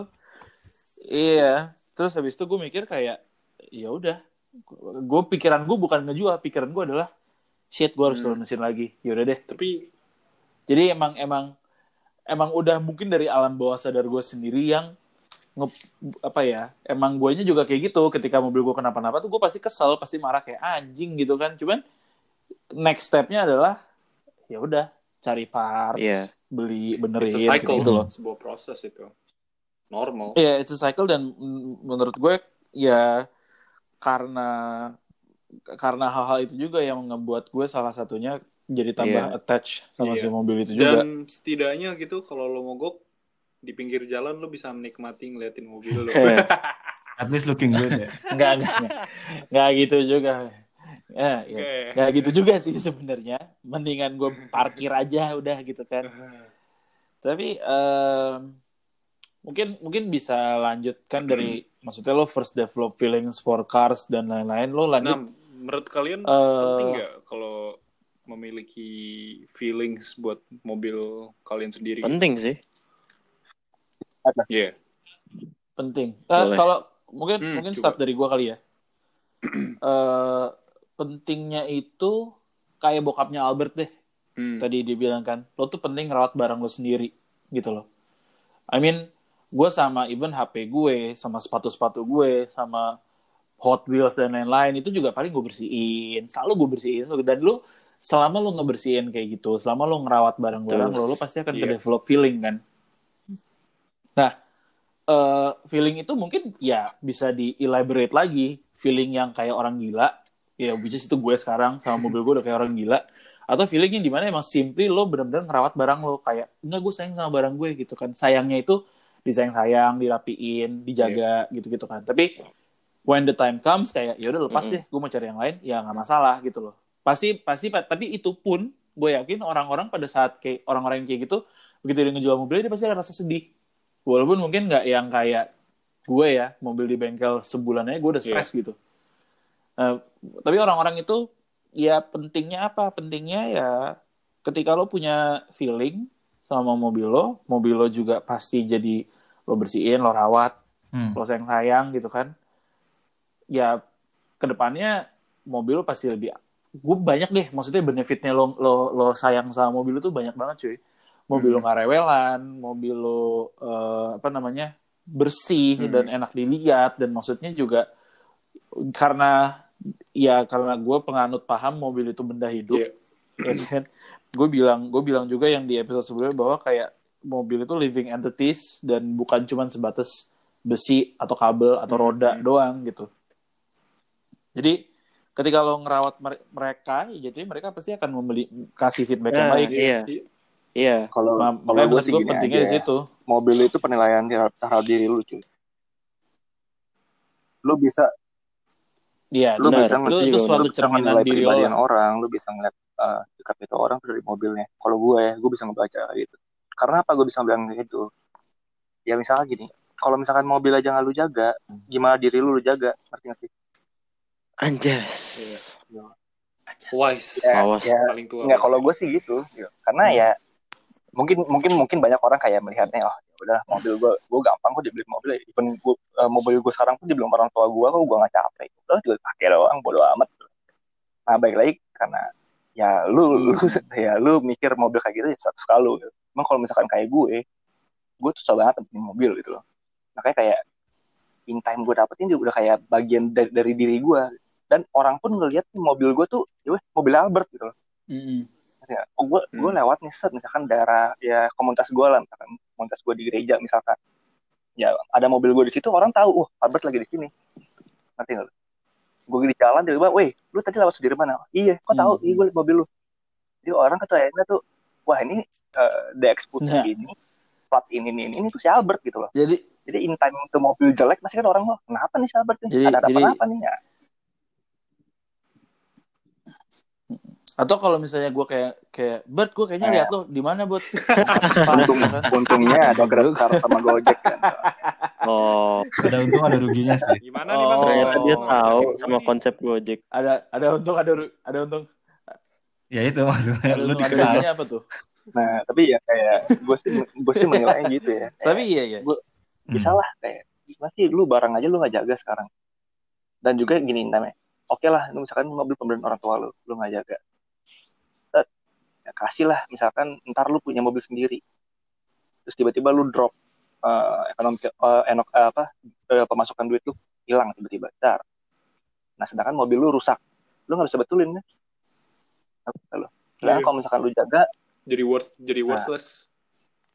iya. Terus habis itu gue mikir kayak ya udah gue pikiran gue bukan ngejual pikiran gue adalah shit gue harus Hmm. turun mesin lagi. Yaudah deh. Tapi jadi emang emang emang udah mungkin dari alam bawah sadar gue sendiri yang nge, apa ya emang guanya juga kayak gitu ketika mobil gue kenapa-napa tuh gue pasti kesel pasti marah kayak anjing gitu kan cuman next stepnya adalah ya udah cari parts Iya. beli benerin it's a cycle gitu loh sebuah proses itu normal Iya, it's a cycle dan menurut gue ya karena karena hal-hal itu juga yang ngebuat gue salah satunya jadi tambah Iya. attach sama Iya. si mobil itu juga. dan setidaknya gitu kalau lo mogok di pinggir jalan lo bisa menikmati ngeliatin mobil lo At least looking good ya. Enggak, enggak, enggak. Enggak gitu juga. Ya, ya. Enggak gitu juga sih sebenarnya. Mendingan gue parkir aja udah gitu kan. Tapi em, mungkin mungkin bisa lanjutkan dari maksudnya lo first develop feelings for cars dan lain-lain lo Nah, lanjut menurut kalian Eh, penting nggak kalau memiliki feelings buat mobil kalian sendiri? Penting sih. Iya. penting. Eh, Boleh. kalau mungkin Hmm, mungkin coba. start dari gua kali ya. Eh pentingnya itu kayak bokapnya Albert deh. Hmm. Tadi dia bilang kan, lo tuh penting ngerawat barang lo sendiri gitu loh. I mean, gue sama even HP gue, sama sepatu-sepatu gue, sama Hot Wheels dan lain-lain itu juga paling gue bersihin. Selalu gue bersihin. Dan lu selama lu ngebersihin kayak gitu, selama lu ngerawat barang-barang lo, lo pasti akan Iya. ke-develop feeling kan. Nah, eh, feeling itu mungkin ya bisa di-elaborate lagi. Feeling yang kayak orang gila, ya which is itu gue sekarang sama mobil gue udah kayak orang gila. Atau feelingnya di mana emang simply lo bener-bener ngerawat barang lo. Kayak, enggak gue sayang sama barang gue gitu kan. Sayangnya itu disayang-sayang, dirapiin, dijaga gitu-gitu kan. Tapi when the time comes kayak ya udah lepas Mm-mm. deh, gue mau cari yang lain, ya nggak masalah gitu loh. Pasti pasti tapi itu pun gue yakin orang-orang pada saat kayak orang-orang yang kayak gitu begitu dia ngejual mobilnya dia pasti akan rasa sedih. Walaupun mungkin nggak yang kayak gue ya mobil di bengkel sebulan aja gue udah stres gitu. Nah, tapi orang-orang itu ya pentingnya apa? Pentingnya ya ketika lo punya feeling sama mobil lo, mobil lo juga pasti jadi lo bersihin, lo rawat, Hmm. lo sayang sayang gitu kan ya ke depannya mobil lo pasti lebih gue banyak deh maksudnya benefitnya lo lo lo sayang sama mobil lo tuh banyak banget cuy mobil lo nggak rewelan mobil lo eh, apa namanya bersih Hmm. dan enak dilihat dan maksudnya juga karena ya karena gue penganut paham mobil itu benda hidup Iya. ya kan gue bilang gue bilang juga yang di episode sebelumnya bahwa kayak mobil itu living entities dan bukan cuman sebatas besi atau kabel atau Hmm. roda doang gitu jadi ketika lo ngerawat mer- mereka ya jadi mereka pasti akan membeli kasih feedback yang Nah, baik iya. Iya. Kalau Ma- kalau gue sih pentingnya aja di ya. situ Mobil itu penilaian terhadap, terhadap diri lu cuy. Lu bisa Iya, lu Benar, bisa itu, ngerti itu suatu lu bisa cerminan menilai diri lah. orang, lu bisa ngeliat uh, sikap itu orang dari mobilnya. Kalau gue ya, gue bisa ngebaca gitu. Karena apa gue bisa bilang gitu? Ya misalnya gini, kalau misalkan mobil aja nggak lu jaga, gimana diri lu lu jaga? Ngerti nggak sih? Anjas. Wise. Ya, Awas. ya Paling tua. nggak kalau gue sih gitu. gitu. Karena ya mungkin mungkin mungkin banyak orang kayak melihatnya oh ya udah mobil gue gue gampang kok dibeli mobil. Even gue eh, mobil gue sekarang pun dibeli orang tua gue kok gue nggak capek. Udah juga pakai doang bodo amat. Nah baik lagi karena ya lu lu ya lu mikir mobil kayak gitu ya satu sekali gitu. emang kalau misalkan kayak gue gue tuh susah banget dapetin mobil gitu loh. Makanya kayak in time gue dapetin juga udah kayak bagian dari, dari diri gue dan orang pun ngeliat mobil gue tuh ya mobil Albert gitu loh. Mm-mm. Ya, oh gue gue Hmm. lewat nih set. Misalkan daerah ya komunitas gue lah misalkan komunitas gue di gereja misalkan. Ya ada mobil gue di situ orang tahu oh Albert lagi di sini. Ngerti nggak gue di jalan tiba-tiba weh lu tadi lewat Sudirman ah?" iya kok tahu? Hmm. iya gue mobil lu. Jadi orang kayaknya tuh wah ini uh, putih Nah. ini plat ini ini ini, ini tuh si Albert gitu loh. Jadi jadi in time ke mobil jelek masih kan orang lo kenapa nih si Albert nih? Jadi- ada ada jadi- apa nih ya atau kalau misalnya gue kayak kayak Bert gue kayaknya Eh. lihat lo di mana buat untung untungnya ada Grab Car sama Gojek kan Oh, Ada untung ada ruginya sih. Gimana nih, Oh. Bang? ternyata dia Oh, tahu Gue sama nih. konsep Gojek. ada ada untung ada ada untung Ya itu maksudnya ada lu dikenal. apa tuh nah tapi ya kayak gue sih gue sih menilainya gitu ya Kayak, tapi iya ya bisa lah kayak gimana sih lu barang aja lu nggak jaga sekarang dan juga gini namanya oke lah lu misalkan mobil pemberian orang tua lu lu nggak jaga ya kasih lah misalkan ntar lu punya mobil sendiri terus tiba-tiba lu drop eh, ekonomi eh, enok eh, apa eh, pemasukan duit lu hilang tiba-tiba dar nah sedangkan mobil lu rusak lu nggak bisa betulin kan Nggak bisa lu sedangkan Iya. kalau misalkan lu jaga Jadi worth jadi Nah. worthless.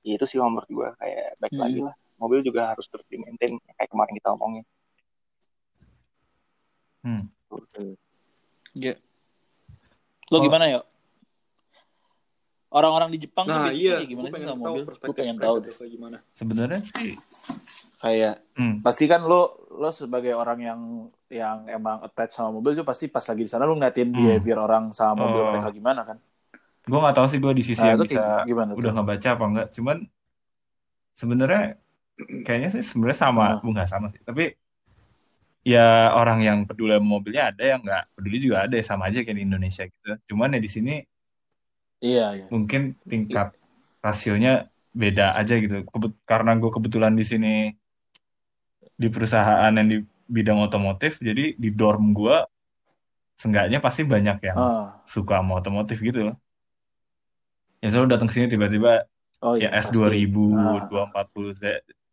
ya itu sih menurut gue kayak baik Hmm. lagi lah mobil juga harus terus di maintain kayak kemarin kita omongin Hmm. lo Oh. gimana ya orang-orang di Jepang tuh Nah, iya. kayak gimana Gua sih sama mobil gue perspektif pengen tahu deh tuh gimana. Sebenarnya sih kayak hmm. pasti kan lo lo sebagai orang yang yang emang attach sama mobil tuh pasti pas lagi di sana lo ngeliatin Hmm. behavior orang sama mobil Oh. mereka gimana kan? gue nggak tahu sih gue di sisi Nah, yang itu bisa gimana udah tuh? ngebaca apa enggak cuman sebenarnya kayaknya sih sebenarnya sama Ah. Bu, nggak sama sih tapi ya orang yang peduli sama mobilnya ada yang nggak peduli juga ada ya sama aja kayak di Indonesia gitu cuman ya di sini Iya, iya. mungkin tingkat rasionya beda aja gitu Kebet- karena gue kebetulan di sini di perusahaan yang di bidang otomotif jadi di dorm gue seenggaknya pasti banyak yang Ah. suka sama otomotif gitu loh ya selalu datang sini tiba-tiba Oh ya iya, S pasti. 2000, Ah. 240 Z,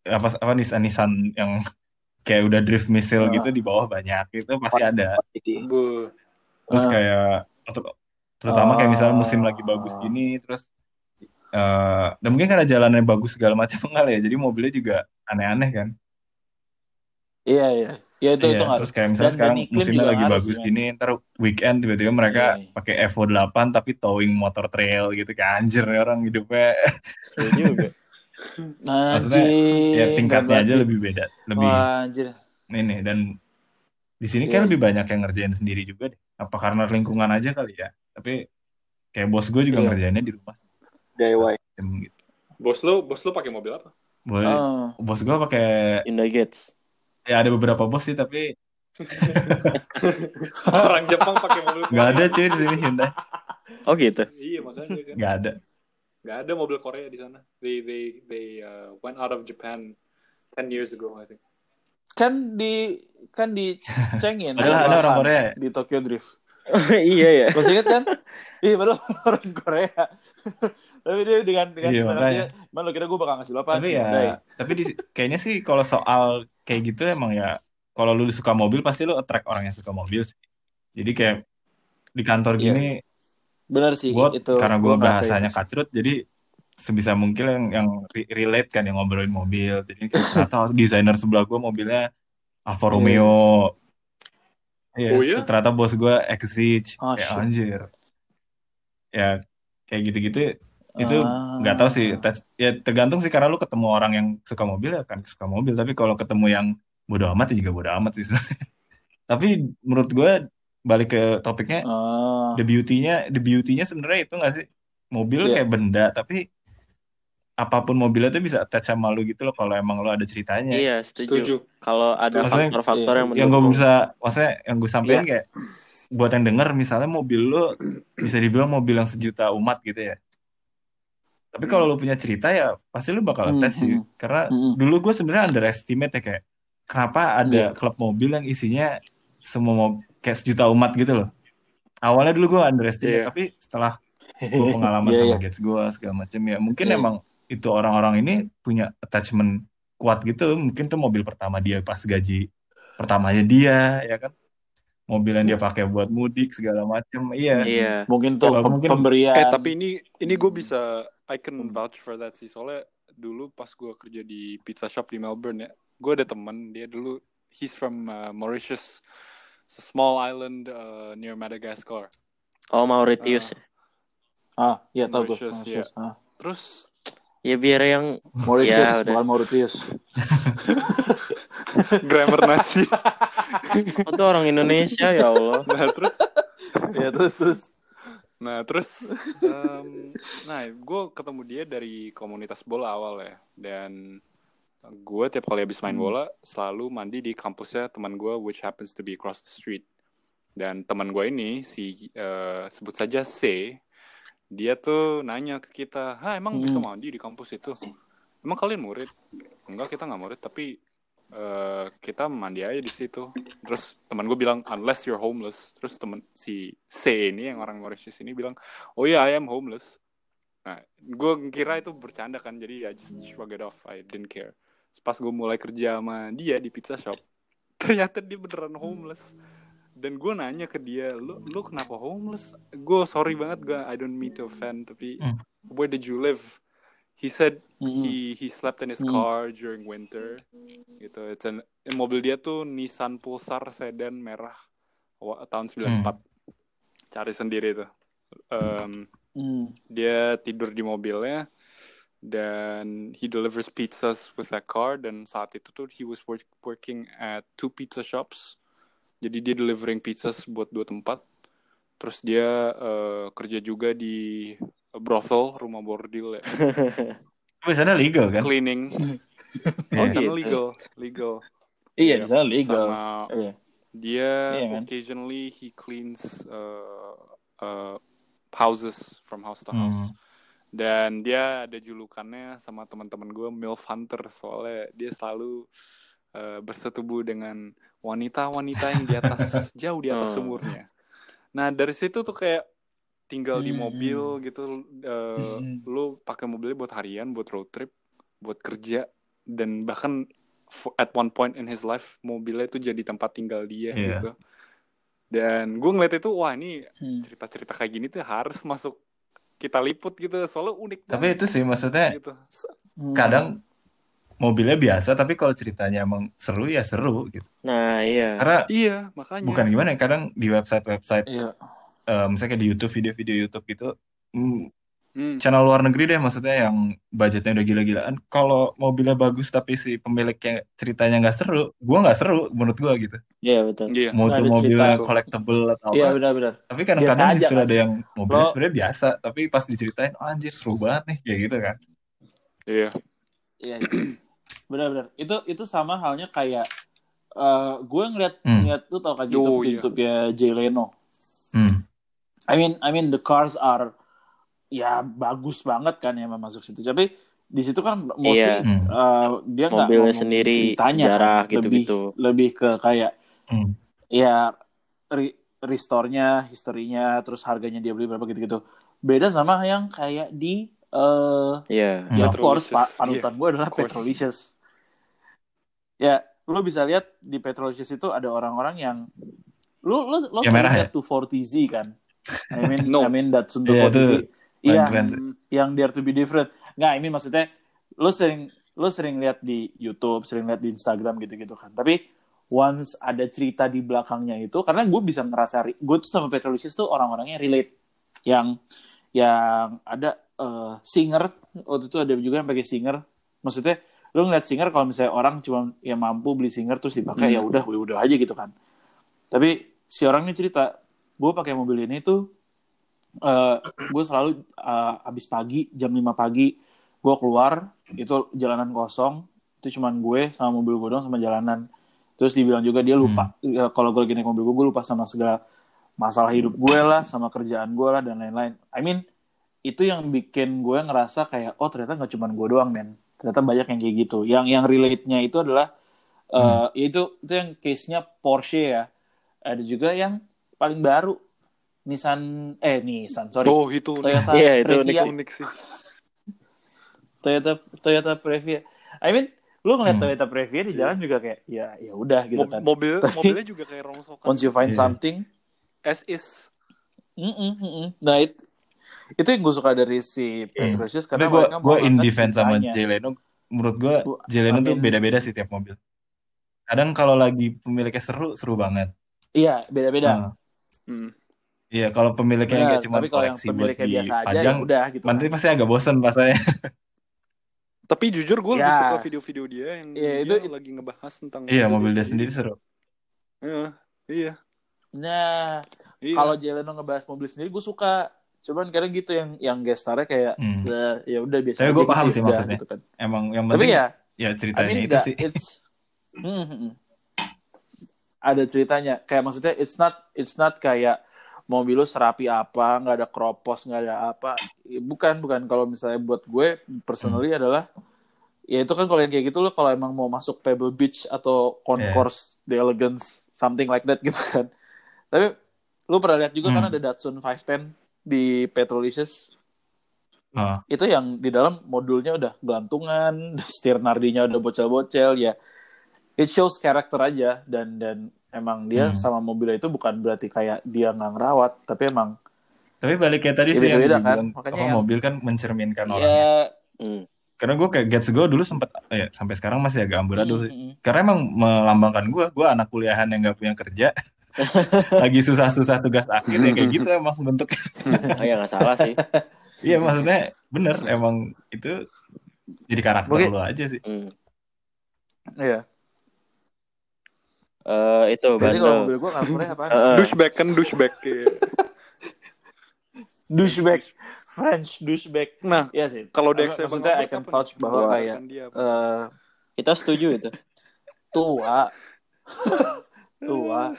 apa apa Nissan Nissan yang kayak udah drift missile Ah. gitu di bawah banyak itu pasti ada. Terus Ah. kayak ter- terutama kayak misalnya musim Ah. lagi bagus gini terus eh dan mungkin karena jalannya bagus segala macam enggak ya. Jadi mobilnya juga aneh-aneh kan. Iya, iya. Ya itu Iya, itu terus kayak misalnya dan- sekarang musimnya lagi bagus sih, gini, ntar weekend tiba-tiba mereka Iya, iya. pakai Evo 8 tapi towing motor trail gitu kayak anjir nih orang hidupnya. Juga. Maksudnya, Anjir. ya tingkatnya aja lebih beda, lebih Wah, anjir. ini dan di sini kayak Iya. lebih banyak yang ngerjain sendiri juga deh. Apa karena lingkungan aja kali ya? Tapi kayak bos gue juga Iya. ngerjainnya di rumah. DIY. Gitu. bos lu, bos lu pakai mobil apa? Boleh. Ah. Bos gue pakai Hyundai Gates. ya ada beberapa bos sih tapi Orang Jepang pakai mobil nggak ada cuy di sini Hyundai. Oh gitu. Iya makanya kan. Nggak ada. Nggak ada mobil Korea di sana. They they they uh, went out of Japan 10 years ago I think. Kan di kan dicengin. Padahal ada orang Korea di Tokyo Drift. iya ya. Masih inget kan? Iya, padahal orang Korea. Tapi dia dengan dengan Iya, semangatnya, "Man, lo kira gue bakal ngasih lo apa?" Tapi ya, tapi di, kayaknya sih kalau soal kayak gitu emang ya kalau lu suka mobil pasti lu attract orang yang suka mobil sih. Jadi kayak di kantor Iya. gini Benar sih gue itu. karena gue gua bahasanya kacrut jadi sebisa mungkin yang yang re- relate kan yang ngobrolin mobil jadi ternyata desainer sebelah gue mobilnya Alfa Iya. Romeo Iya, Oh iya? ternyata bos gue Exige Oh, kayak shit. anjir ya kayak gitu-gitu itu Ah. nggak tahu sih ya tergantung sih karena lu ketemu orang yang suka mobil ya kan suka mobil tapi kalau ketemu yang bodo amat ya juga bodo amat sih tapi menurut gue balik ke topiknya Ah. the beauty-nya the beauty-nya sebenarnya itu nggak sih mobil Iya. kayak benda tapi apa pun mobilnya tuh bisa attach sama lu gitu loh kalau emang lu ada ceritanya Iya, setuju. Setuju. Kalau ada faktor-faktor Iya. yang yang gue mendukung. bisa maksudnya yang gue sampaikan Iya. kayak buat yang denger misalnya mobil lu bisa dibilang mobil yang sejuta umat gitu ya tapi kalau lu punya cerita ya pasti lu bakal Hmm, attach sih hmm. karena Hmm. dulu gue sebenarnya underestimate ya kayak kenapa ada Iya. klub mobil yang isinya semua mob- kayak sejuta umat gitu loh awalnya dulu gue underestimate Iya. tapi setelah gue pengalaman Iya, sama iya. Gates gue segala macam ya mungkin Iya. emang itu orang-orang ini punya attachment kuat gitu mungkin tuh mobil pertama dia pas gaji pertamanya dia ya kan mobil yang dia pakai buat mudik segala macam iya Iya. Mungkin tuh Kalau pem- mungkin- pemberian. Eh tapi ini ini gue bisa I can vouch for that sih soalnya dulu pas gue kerja di pizza shop di Melbourne ya, gue ada temen dia dulu he's from uh, Mauritius, It's a small island uh, near Madagascar. Oh, Mauritius. Ah, iya tahu gue. Mauritius, Mauritius. Ah. Terus ya biar yang Mauritius, Ya, udah. bukan Mauritius. grammar Nazi. oh, tuh orang Indonesia ya Allah. nah terus ya terus terus. Nah terus, em, nah gue ketemu dia dari komunitas bola awal ya, dan gue tiap kali habis main Hmm. bola selalu mandi di kampusnya teman gue, which happens to be across the street. Dan teman gue ini si eh, sebut saja C, dia tuh nanya ke kita, ah emang bisa Hmm. mandi di kampus itu? Emang kalian murid? Enggak kita nggak murid, tapi eh, kita mandi aja di situ. Terus teman gue bilang unless you're homeless. Terus temen si C ini yang orang Mauritius ini bilang, oh iya I am homeless. Nah, gue kira itu bercanda kan, jadi I just shrug it off. I didn't care. Pas gue mulai kerja sama dia di pizza shop, ternyata dia beneran homeless. Dan gue nanya ke dia, lu, lu kenapa homeless? Gue sorry banget, gue I don't mean to offend, tapi Hmm. where did you live? He said Hmm. he he slept in his Hmm. car during winter gitu it's an, mobil dia tuh Nissan Pulsar sedan merah tahun 94 cari sendiri tuh Em, Hmm. dia tidur di mobilnya dan he delivers pizzas with that car dan saat itu tuh he was work, working at two pizza shops jadi dia delivering pizzas buat dua tempat terus dia uh, kerja juga di brothel rumah bordil ya Tapi sana legal kan? cleaning Oh, oh sana gitu. legal legal Iya, Iya, di sana legal. sama Iya. dia Iya, man. occasionally he cleans uh, uh, houses from house to Hmm. house dan dia ada julukannya sama teman-teman gue milf hunter soalnya dia selalu uh, bersetubuh dengan wanita-wanita yang di atas jauh di atas Oh. umurnya nah dari situ tuh kayak tinggal di Hmm. mobil gitu uh, Hmm. lu pakai mobilnya buat harian buat road trip buat kerja dan bahkan at one point in his life mobilnya itu jadi tempat tinggal dia Iya. gitu dan gue ngeliat itu wah ini Hmm. cerita-cerita kayak gini tuh harus masuk kita liput gitu soalnya unik Tapi banget itu sih maksudnya gitu kadang mobilnya biasa tapi kalau ceritanya emang seru ya seru gitu. Nah, iya. Karena iya makanya bukan gimana ya kadang di website-website Iya. eh, misalnya kayak di YouTube video-video YouTube gitu mm, Hmm. channel luar negeri deh maksudnya yang budgetnya udah gila-gilaan kalau mobilnya bagus tapi si pemiliknya ceritanya nggak seru gua nggak seru menurut gua gitu Iya, betul. iya mau tuh mobilnya cerita. collectible atau Iya, apa benar-benar. tapi kadang-kadang justru kan? ada yang mobilnya Lo- sebenarnya biasa tapi pas diceritain oh, anjir seru banget nih kayak gitu kan iya Iya. Benar-benar. Itu itu sama halnya kayak eh gue ngeliat Hmm. ngeliat tuh tau kan Oh, YouTube iya. YouTube ya Jay Leno. hmm. I mean I mean the cars are ya bagus banget kan yang masuk situ. Tapi di situ kan mostly Iya. Hmm. eh, dia nggak Mobilnya ngomong sendiri, ceritanya sejarah kan. gitu-gitu. Lebih lebih ke kayak Hmm. ya re- restore-nya, historinya, terus harganya dia beli berapa gitu-gitu. Beda sama yang kayak di eh Iya. Hmm. ya of course pa- panutan gue adalah. Petrolicious. Ya, lo bisa lihat di Petrolicious itu ada orang-orang yang lo lo lo Yang sering merah ya? lihat 240Z kan? I mean No. I mean Datsun Iya, 240Z. itu Iya, keren. Hmm. yang Dare to be different. Nggak, I mean maksudnya lo sering lo sering lihat di YouTube, sering lihat di Instagram gitu-gitu kan. Tapi once ada cerita di belakangnya itu, karena gue bisa ngerasa, gue tuh sama Petrolicious tuh orang-orangnya relate. Yang yang ada eh, singer, waktu itu ada juga yang pakai singer. Maksudnya lo ngeliat singer kalau misalnya orang cuma ya mampu beli singer terus dipakai Hmm. ya udah udah aja gitu kan. Tapi si orang ini cerita, gue pakai mobil ini tuh eh gue selalu eh, habis pagi jam 5 pagi gue keluar itu jalanan kosong itu cuman gue sama mobil gue doang sama jalanan terus dibilang juga dia lupa ya, kalau gue lagi naik mobil gue gue lupa sama segala masalah hidup gue lah sama kerjaan gue lah dan lain-lain I mean itu yang bikin gue ngerasa kayak oh ternyata nggak cuman gue doang men ternyata banyak yang kayak gitu. Yang yang relate-nya itu adalah eh, itu itu yang case-nya Porsche ya. Ada juga yang paling baru. Nissan eh Nissan sorry. Oh itu Toyota Iya, itu Previa. Unik sih. Toyota Toyota Previa. I mean lu ngeliat Hmm. Toyota Previa di jalan juga kayak ya ya udah gitu Mo- kan. mobil Tapi- mobilnya juga kayak rongsokan. once you find Iya. something as is. Mm-mm, mm-mm. nah itu itu yang gue suka dari si Petrosius Tapi karena gue gue in defense sama ceritanya. Jay Leno. Menurut gue Bu- Jay Leno tuh beda-beda sih tiap mobil. Kadang kalau lagi pemiliknya seru seru banget. iya beda-beda Nah, Hmm. Iya kalau pemiliknya kayak cuma tapi kalau yang koleksi buat pemiliknya biasa aja ya dipajang, udah gitu kan. nanti pasti agak bosen rasanya. tapi jujur gue lebih Ya. suka video-video dia yang Iya, dia itu- lagi ngebahas tentang iya mobil dia sendiri seru. Iya, iya nah iya kalau Jeleno ngebahas mobil sendiri gue suka cuman kadang gitu yang yang gestarnya kayak Hmm. "Lah, ya udah biasa Tapi gua paham gitu, sih udah," maksudnya. gitu kan. Emang yang tapi penting ya ya I ceritanya mean, itu sih. it's Hmm, hmm, hmm. ada ceritanya kayak maksudnya it's not it's not kayak mobil lu serapi apa nggak ada kropos nggak ada apa bukan bukan kalau misalnya buat gue personally Hmm. adalah ya itu kan kalau yang kayak gitu lo kalau emang mau masuk Pebble Beach atau Concourse The Elegance something like that gitu kan tapi lu pernah lihat juga kan Hmm. ada Datsun 510 di Petrolicious Ah, itu yang di dalam modulnya udah gelantungan, setir nardinya udah bocel-bocel ya. It shows karakter aja dan dan emang dia Hmm. sama mobilnya itu bukan berarti kayak dia nggak ngerawat, tapi emang tapi balik kayak tadi Ya, sih yang beda-beda kan. Makanya apa yang- mobil kan mencerminkan orangnya. ya Hmm. Karena gue kayak Gets Go dulu sempet eh, sampai sekarang masih agak amburadul mm, sih. mm, Karena emang melambangkan gue, gue anak kuliahan yang gak punya kerja, lagi susah-susah tugas akhir ya kayak gitu emang bentuknya. Oh ya nggak salah sih. Iya maksudnya bener emang itu jadi karakter Oke. lo aja sih Hmm. Iya. Eh, itu Berarti kalau bandel. mobil gue karakternya apa? Heeh. douchebag kan douchebag iya. douchebag. French douchebag. nah Iya sih. kalau Dex maksudnya I can vouch bahwa kayak eh, Kita setuju itu. tua tua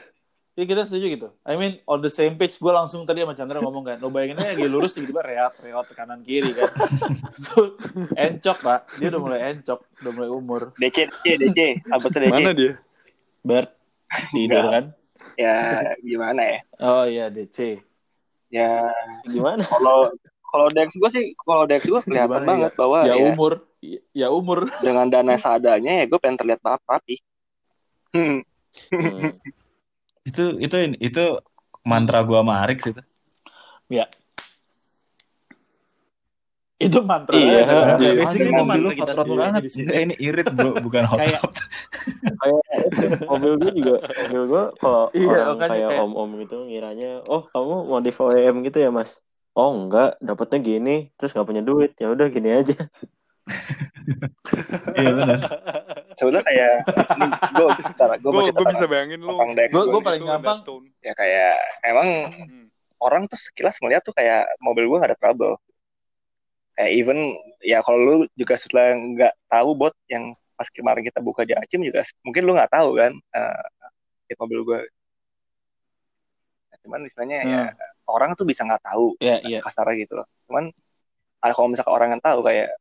ya kita setuju gitu I mean on the same page gue langsung tadi sama Chandra ngomong kan lo bayangin aja lagi lurus tiba-tiba reot reot ke kanan kiri kan so, encok pak dia udah mulai encok udah mulai umur DC, DC, DC. Apa tuh DC? mana dia Bert tidur kan Ya, gimana ya? oh iya DC Ya, gimana? Kalau kalau Dex gue sih, kalau Dex gue kelihatan Gimana banget bahwa ya ya, umur ya umur dengan dana seadanya ya gue pengen terlihat rapi. Hmm. Hmm. itu itu itu mantra gua sama Arik sih itu. Itu mantra Iya, Jadi, Iya, basically itu mobil lu kita hot sendiri banget. di sini. Eh, ini irit bro bukan hot Kayak- kayak mobil gue juga mobil gue kalau Iya, orang kayak om-om gitu ngiranya oh kamu modif OEM gitu ya mas? Oh enggak dapetnya gini terus nggak punya duit. Ya udah gini aja. Iya benar sebenarnya kayak gue gue gue gue bisa bayangin lu gua gua paling gampang- ya kayak emang Hmm. orang tuh sekilas melihat tuh kayak mobil gue gak ada trouble. Kayak even ya kalau lu juga setelah nggak tahu bot yang pas kemarin kita buka di Acim juga mungkin lu nggak tahu kan eh hit mobil gue cuman istilahnya ya orang tuh bisa nggak tahu ya iya kasarnya gitu loh. Cuman ada kalau misalkan orang yang tahu kayak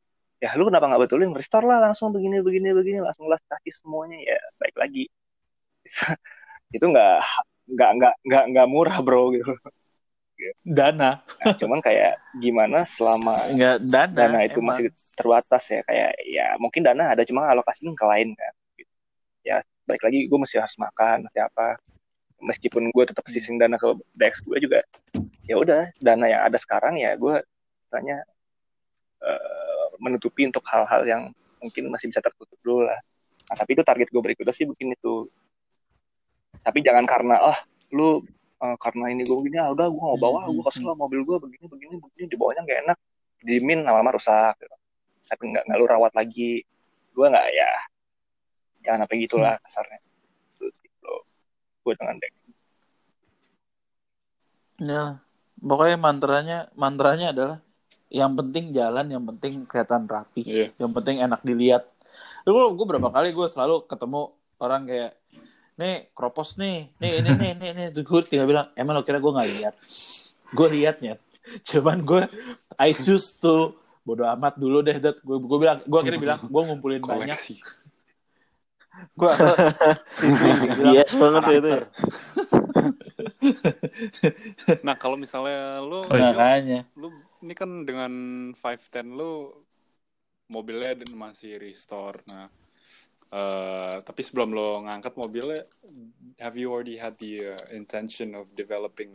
ya lu kenapa nggak betulin? Restore lah langsung begini begini begini langsung las kaki semuanya ya baik lagi. Itu nggak nggak nggak nggak nggak murah bro gitu. Dana. Nah, cuman kayak gimana selama enggak dana dana itu emang. masih terbatas ya kayak ya mungkin dana ada cuma alokasiin ke lain kan. Gitu. ya baik lagi gue masih harus makan masih apa. Meskipun gue tetap sising dana ke Dex gue juga ya udah dana yang ada sekarang ya gue tanya eh, menutupi untuk hal-hal yang mungkin masih bisa tertutup dulu lah. Nah, tapi itu target gue berikutnya sih bikin itu. Tapi jangan karena ah lu eh, karena ini gue begini ah udah gue mau bawa gue kesel lah mobil gue begini begini begini dibawanya nggak enak dimin lama-lama rusak gitu. tapi nggak nggak lu rawat lagi. Gue nggak ya jangan apa gitulah kasarnya. Itu sih lo gue dengan Dex. Ya, pokoknya mantranya mantranya adalah yang penting jalan, yang penting kelihatan rapi, Iya. yang penting enak dilihat. Gue gue berapa kali gue selalu ketemu orang kayak nih kropos nih, nih ini nih nih, Terus gue tinggal bilang emang lo kira gue nggak lihat? Gue liatnya, cuman gue I choose to bodo amat dulu deh, gue gue bilang gue akhirnya bilang gue ngumpulin banyak, koleksi gue simply bilang Yes banget itu ya. nah kalau misalnya lu Oh, iya. Yo, Makanya. lu ini kan dengan 510 lu mobilnya dan masih restore. Nah eh, tapi sebelum lo ngangkat mobilnya have you already had the uh, intention of developing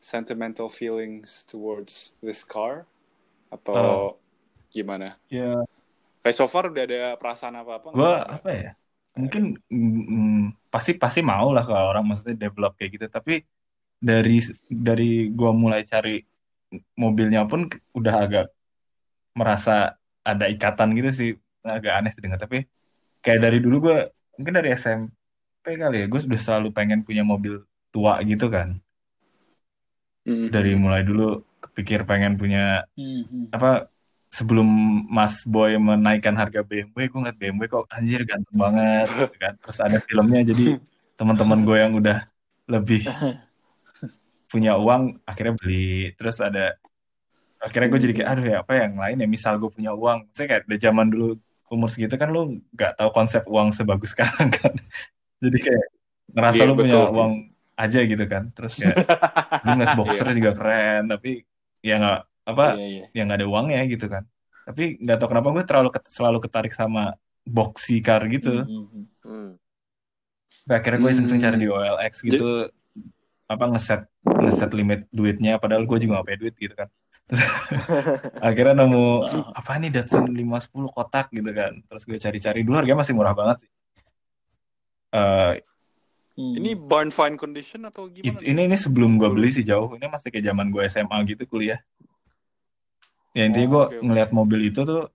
sentimental feelings towards this car? Atau gimana? Ya. Kayak so far udah ada perasaan apa apa gue apa ya? Mungkin mm, mm, pasti pasti mau lah kalau orang maksudnya develop kayak gitu. Tapi dari dari gue mulai cari mobilnya pun udah agak merasa ada ikatan gitu sih agak aneh sih dengar tapi kayak dari dulu gue mungkin dari SMP kali ya gue sudah selalu pengen punya mobil tua gitu kan dari mulai dulu kepikir pengen punya Hmm, hmm. apa sebelum Mas Boy menaikkan harga BMW, gue ngeliat BMW kok anjir ganteng banget, gitu kan. Terus ada filmnya, jadi teman-teman gue yang udah lebih punya uang akhirnya beli. Terus ada akhirnya gue jadi kayak aduh ya apa yang lain ya misal gue punya uang, saya kayak udah zaman dulu umur segitu kan lu nggak tahu konsep uang sebagus sekarang kan, jadi kayak ngerasa Iya, lu punya uang aja gitu kan. Terus kayak gue ngeliat boxer juga keren, tapi ya nggak apa Iya, iya. yang nggak ada uangnya gitu kan tapi nggak tahu kenapa gue terlalu ket- selalu ketarik sama boxy car gitu Hmm, hmm, hmm. Hmm. Akhirnya gue iseng-iseng cari di OLX gitu apa ngeset ngeset limit duitnya padahal gue juga gak punya duit gitu kan Terus akhirnya nemu apa nih Datsun 510 kotak gitu kan terus gue cari-cari dulu harganya masih murah banget sih. Eh, Hmm. ini barn find condition atau gimana Itu- ini ini sebelum gue beli sih jauh. Ini masih kayak zaman gue SMA gitu kuliah. Ya intinya Oh, gue oke. ngelihat mobil itu tuh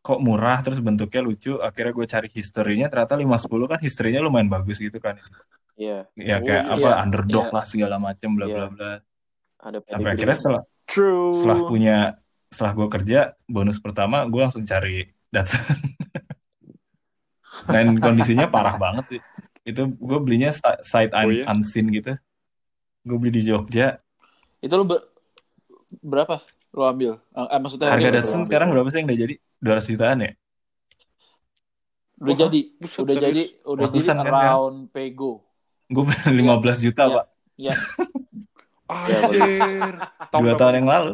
kok murah terus bentuknya lucu akhirnya gue cari historinya ternyata 510 kan historinya lumayan bagus gitu kan Iya, ya Oh, kayak iya. apa Iya. underdog Iya. lah segala macem bla bla Iya. bla ada sampai pedigree. akhirnya setelah True. setelah punya setelah gue kerja bonus pertama gue langsung cari Datsun dan kondisinya parah banget sih itu gue belinya sight Oh, un- iya? unseen gitu gue beli di Jogja Itu lu ber- berapa? Lu ambil? Eh, maksudnya harga Datsun sekarang berapa sih yang udah jadi 200 jutaan ya Udah Wah, jadi, buset, udah serius? jadi, udah jadi Ratusan kan, kan? around Pego. Gue beli 15 juta Iya. pak Ya, Anjir. dua tahun yang lalu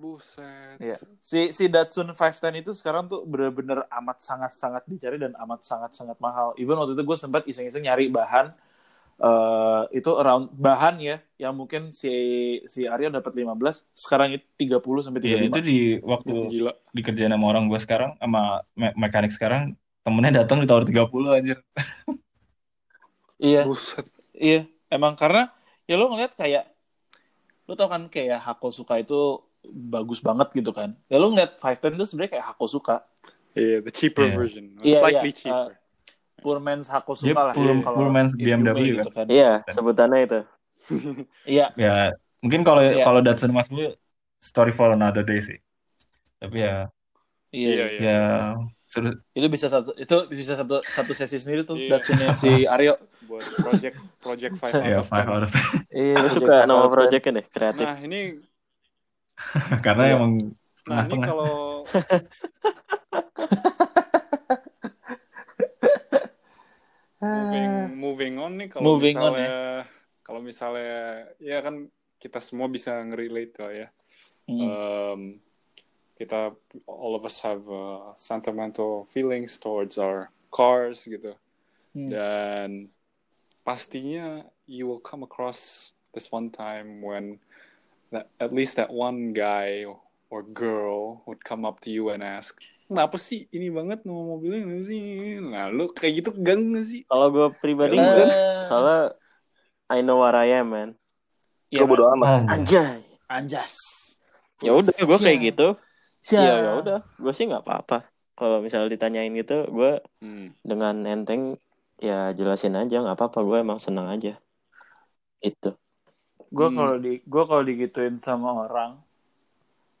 Buset. Iya. Si si Datsun 510 itu sekarang tuh bener-bener amat sangat-sangat dicari dan amat sangat-sangat mahal. Even waktu itu gue sempat iseng-iseng nyari bahan eh itu around bahan ya yang mungkin si si Aryo dapat 15, sekarang itu 30 sampai 35. Iya itu di waktu Gila. dikerjain sama orang gue sekarang sama me- mekanik sekarang temennya datang ditawar 30 anjir Iya, Buset. iya. Emang karena ya lo ngeliat kayak lo tau kan kayak Hakosuka itu bagus banget gitu kan. Ya lo ngeliat 510 itu sebenarnya kayak Hakosuka. Iya, the cheaper Iya. version. Iya, Slightly iya. cheaper. Poor man's Hakosuka Dia lah. poor- kalau poor man's BMW kan. gitu kan. Iya, sebutannya itu. Iya, ya mungkin kalau Iya. kalau Datsun Mas gue story for another day sih tapi ya iya, Iya, iya. ya terus itu bisa satu itu bisa satu satu sesi sendiri tuh Iya. Datsunnya si Aryo Buat project project 5 out ya of five 10. out of iya Gue suka nama projectnya deh, kreatif. Nah, ini karena Iya. emang nah ini setengah-setengah kalau moving moving on nih kalau Moving on, misalnya kalau misalnya ya kan kita semua bisa ngerelate lah ya. Hmm. Um, kita all of us have uh, sentimental feelings towards our cars gitu. Hmm. Dan pastinya you will come across this one time when that at least that one guy or girl would come up to you and ask, kenapa sih ini banget nama mobilnya kenapa sih? Nah, lu kayak gitu ganggu gak sih? Kalau gue pribadi enggak, soalnya I know what I am, man. iya, Gue bodo amat. Anjay. Anjas. Ya udah, gue kayak gitu. Siap. Iya, ya udah. Gue sih nggak apa-apa. Kalau misalnya ditanyain gitu, gue Hmm. dengan enteng ya jelasin aja nggak apa-apa. Gue emang seneng aja. Gitu. Gue Hmm. kalau di gue kalau digituin sama orang,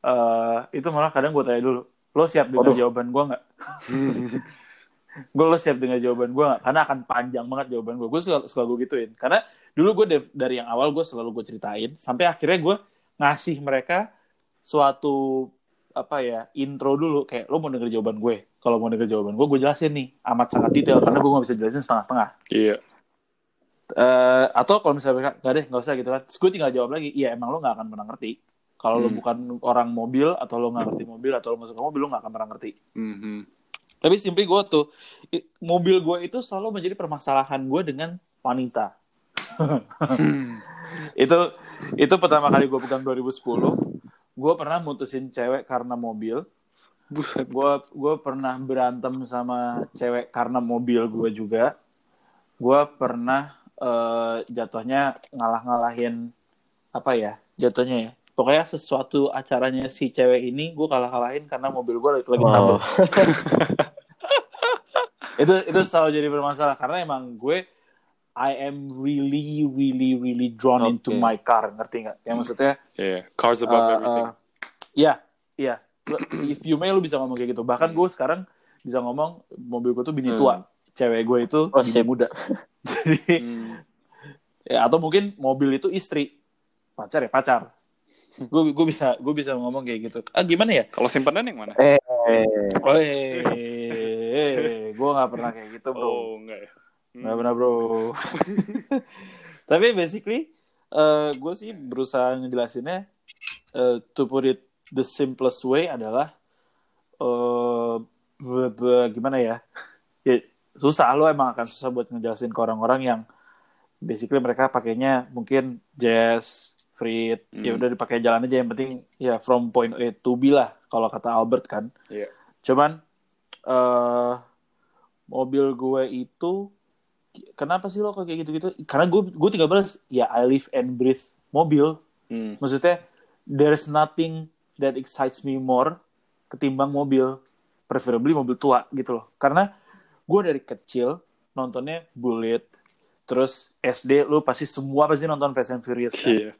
eh itu malah kadang gue tanya dulu, lo siap dengan Waduh. jawaban gue nggak? gue lo siap dengan jawaban gue nggak? Karena akan panjang banget jawaban gue. Gue suka, suka gue gituin. Karena dulu gue dari yang awal gue selalu gue ceritain, sampai akhirnya gue ngasih mereka suatu apa ya intro dulu kayak lo mau denger jawaban gue. Kalau mau denger jawaban gue gue jelasin nih amat sangat detail karena gue nggak bisa jelasin setengah-setengah. Iya. Eh, atau kalau misalnya mereka nggak deh nggak usah gitu kan. Terus gue tinggal jawab lagi iya emang lo nggak akan pernah ngerti. Kalau lo Hmm. bukan orang mobil atau lo nggak ngerti mobil atau lo masuk ke mobil lo nggak akan pernah ngerti. Mhm. tapi simply gue tuh mobil gue itu selalu menjadi permasalahan gue dengan wanita. Itu itu pertama kali gue pegang 2010 gue pernah mutusin cewek karena mobil Buset. gue gue pernah berantem sama cewek karena mobil gue juga gue pernah eh, jatuhnya ngalah-ngalahin apa ya jatuhnya ya pokoknya sesuatu acaranya si cewek ini gue kalah-kalahin karena mobil gue lagi, lagi trouble. Oh, itu itu selalu jadi bermasalah karena emang gue I am really really really drawn into Oke. my car ngerti nggak ya maksudnya Iya. Cars above Uh, everything. uh, Iya, iya. Lu- If you may lu bisa ngomong kayak gitu. Bahkan gue sekarang bisa ngomong mobil gue tuh bini Hmm. tua, cewek gue itu Oh, bini sip. muda. Jadi Hmm. ya atau mungkin mobil itu istri, pacar ya pacar. Gue gue bisa gue bisa ngomong kayak gitu. Ah gimana ya? Kalau simpanan yang mana? eh, Oh, gue nggak pernah kayak gitu bro. Oh, enggak ya. Hmm. Nggak pernah bro. Tapi basically eh gue sih berusaha ngejelasinnya eh, to put it the simplest way adalah eh be- be- gimana ya? Ya susah lo emang akan susah buat ngejelasin ke orang-orang yang basically mereka pakainya mungkin jazz, Freed, ya Hmm. udah dipakai jalan aja yang penting ya from point A to B lah kalau kata Albert kan. Iya. Cuman eh mobil gue itu kenapa sih lo kok kayak gitu-gitu? Karena gue gue tinggal balas ya I live and breathe mobil. Hmm. Maksudnya there's nothing that excites me more ketimbang mobil preferably mobil tua gitu loh karena gue dari kecil nontonnya Bullet terus SD lu pasti semua pasti nonton Fast and Furious kan? Iya.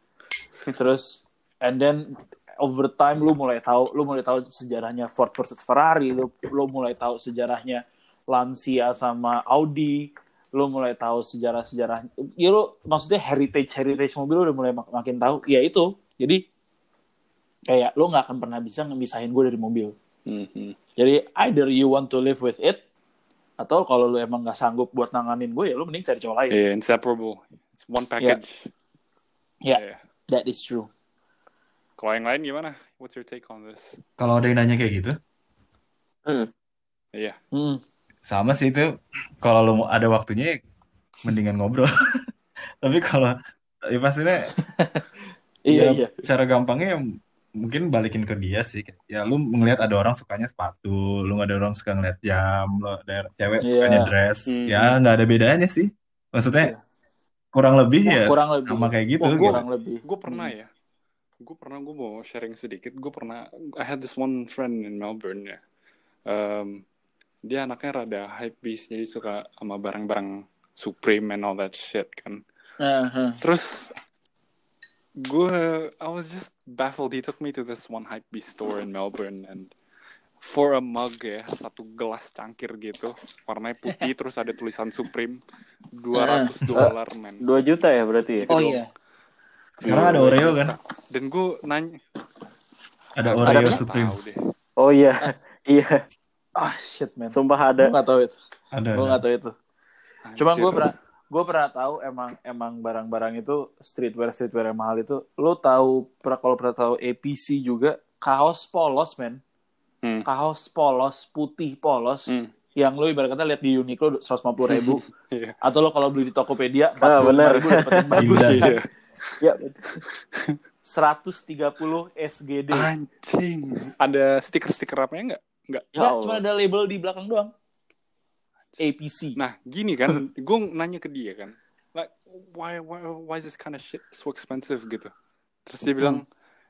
terus and then over time lu mulai tahu lu mulai tahu sejarahnya Ford versus Ferrari lu lu mulai tahu sejarahnya Lancia sama Audi lu mulai tahu sejarah-sejarah ya lu maksudnya heritage heritage mobil lu udah mulai mak- makin tahu ya itu jadi kayak lu nggak akan pernah bisa ngebisahin gue dari mobil Mhm. jadi either you want to live with it atau kalau lu emang nggak sanggup buat nanganin gue ya lu mending cari cowok lain Yeah, inseparable. It's one package. Ya. Yeah. that is true Kalau yang lain gimana? What's your take on this? Kalau ada yang nanya kayak gitu, Iya. Hmm. Sama sih itu. Kalau lu ada waktunya, ya mendingan ngobrol. Tapi kalau ya pastinya iya ya, iya cara gampangnya ya mungkin balikin ke dia sih. Ya lu ngelihat ada orang sukanya sepatu, lu nggak ada orang suka ngeliat jam, lu ada cewek Iya. sukanya dress. Hmm. Ya nggak ada bedanya sih. Maksudnya kurang lebih ya kurang lebih. sama kayak gitu. Wah, gitu. kurang lebih Gue pernah ya. Gue pernah, gue mau sharing sedikit. Gue pernah, I had this one friend in Melbourne ya. Um, dia anaknya rada hype beast, jadi suka sama barang-barang Supreme and all that shit kan. Aha. Terus gue, I was just baffled. He took me to this one hype beast store in Melbourne and for a mug ya, satu gelas cangkir gitu, warnanya putih terus ada tulisan Supreme, 200 dolar men. 2 juta ya berarti ya? oh iya Sekarang ada Oreo kan? Dan gue nanya, Ada Oreo? Supreme. Oh iya, iya. Ah shit man Sumpah gue ada. nggak tahu itu Ada. gue nggak tahu itu Cuma Anjir. gue pernah gue pernah tahu emang emang barang-barang itu streetwear streetwear yang mahal itu lo tahu pernah kalau pernah tahu APC juga kaos polos men Hmm. kaos polos putih polos Hmm. yang lo ibarat kata lihat di Uniqlo 150 ribu Iya. atau lo kalau beli di Tokopedia Ah, 45 bener. ribu dapet yang bagus ya. Iya. Ya, 130 SGD Anjing. Ada stiker-stiker apanya nggak? Nggak. ya Allah. cuma ada label di belakang doang APC Nah, gini kan, gue nanya ke dia kan, like why why why is this kind of shit so expensive gitu. Terus dia bilang,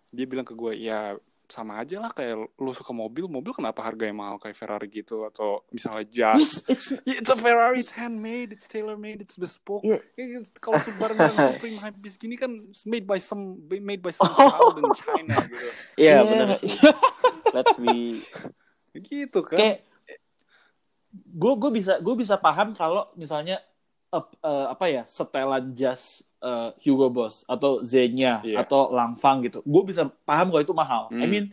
dia bilang ke gue, ya sama aja lah kayak lu suka mobil, mobil kenapa harganya mahal kayak Ferrari gitu atau misalnya Jazz. Yes, it's Yeah, it's a Ferrari, it's handmade, it's tailor made, it's bespoke. Yeah. Yeah, it's- kalau barang Supreme Hypebeast gini kan it's made by some made by some child in China gitu. Iya Iya. benar sih. Let's be Gitu kan. kayak gue gue bisa gue bisa paham kalau misalnya eh, eh, apa ya setelan jas eh, Hugo Boss atau Zenya Iya. atau Langfang gitu gue bisa paham kalau itu mahal I Hmm. mean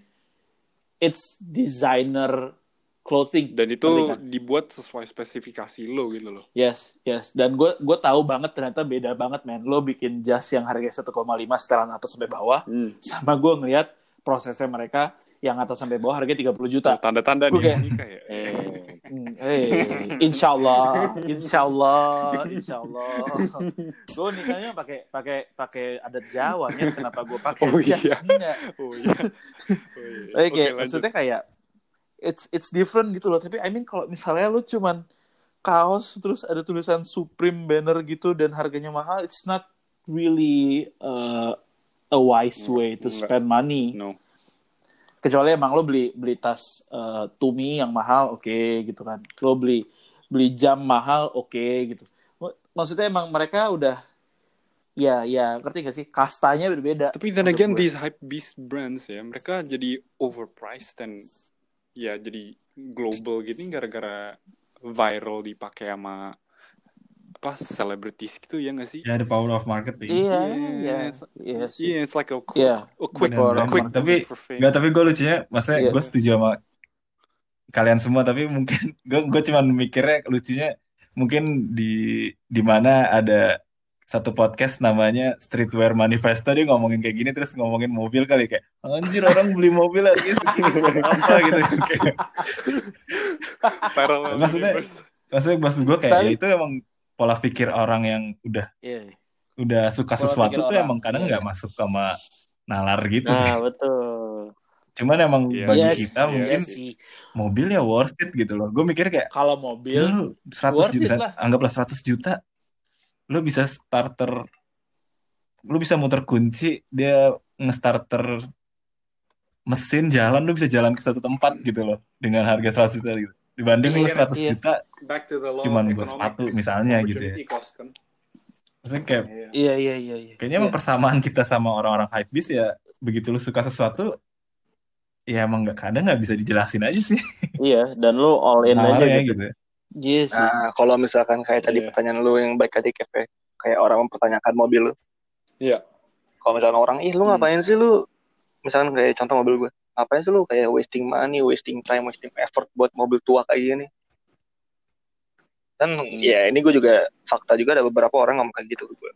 it's designer clothing Dan itu kan? dibuat sesuai spesifikasi lo gitu loh. yes yes dan gue gue tahu banget ternyata beda banget men lo bikin jas yang harganya 1,5 setelan atas sampai bawah sama gue ngelihat prosesnya mereka yang atas sampai bawah harganya 30 juta Tanda-tanda nih kayak- nikah ya. eh Eh, insya Allah, insya Allah, insya Allah. Gue nikahnya pakai pakai pakai adat Jawa ya. Kenapa gue pakai Oh, iya. Oh iya. Oh, iya. Oke, lanjut. maksudnya kayak it's it's different gitu loh. Tapi I mean kalau misalnya lu cuman kaos terus ada tulisan Supreme banner gitu dan harganya mahal, it's not really uh, a wise way to Enggak. spend money. No. kecuali emang lo beli beli tas eh, Tumi yang mahal oke gitu kan lo beli beli jam mahal oke gitu Mak- maksudnya emang mereka udah ya ya ngerti gak sih kastanya berbeda Tapi then again gue. these hype beast brands ya, mereka jadi overpriced dan ya jadi global gini gara-gara viral dipakai sama apa celebrities gitu ya nggak sih? Ya ada power of marketing. iya Iya, iya it's- iya Yeah, it's like a quick, Iya. a quick, Power a quick. Tapi-. Enggak, tapi gue lucunya, maksudnya Iya. gue setuju sama kalian semua, tapi mungkin gue gue cuman mikirnya lucunya mungkin di di mana ada satu podcast namanya Streetwear Manifesto dia ngomongin kayak gini terus ngomongin mobil kali kayak anjir orang beli mobil harganya segini apa gitu kayak Maksudnya- maksudnya maksud gue kayak Tapi- ya itu emang pola pikir orang yang udah iya udah suka Pola sesuatu tuh orang. emang kadang Iya, nggak iya. masuk sama nalar gitu sih. nah betul. Cuman emang Iya, bagi Yes, kita iya mungkin sih mobil ya worth it gitu loh. Gue mikir kayak kalau mobil lu 100 worth it juta, lah. anggaplah 100 juta. Lu bisa starter lu bisa muter kunci dia nge-starter mesin jalan lu bisa jalan ke satu tempat gitu loh dengan harga 100 juta gitu. Dibanding lu Iya, 100 iya. juta Back to the law Cuman buat sepatu misalnya gitu ya. Kan. maksudnya kayak Iya. Iya iya iya. iya. kayaknya Iya. emang persamaan kita sama orang-orang hype beast ya begitu lu suka sesuatu ya emang nggak kadang nggak bisa dijelasin aja sih Iya, dan lu all in aja nalarnya gitu. gitu. Iya sih. Nah, kalau misalkan kayak tadi Iya. pertanyaan lu yang baik tadi Kev, kayak orang mempertanyakan mobil lu. Iya. Kalau misalkan orang, ih lu Hmm. ngapain sih lu? Misalkan kayak contoh mobil gue, ngapain sih lu kayak wasting money, wasting time, wasting effort buat mobil tua kayak gini? Dan Hmm. ya ini gue juga fakta juga ada beberapa orang ngomong kayak gitu ke gue.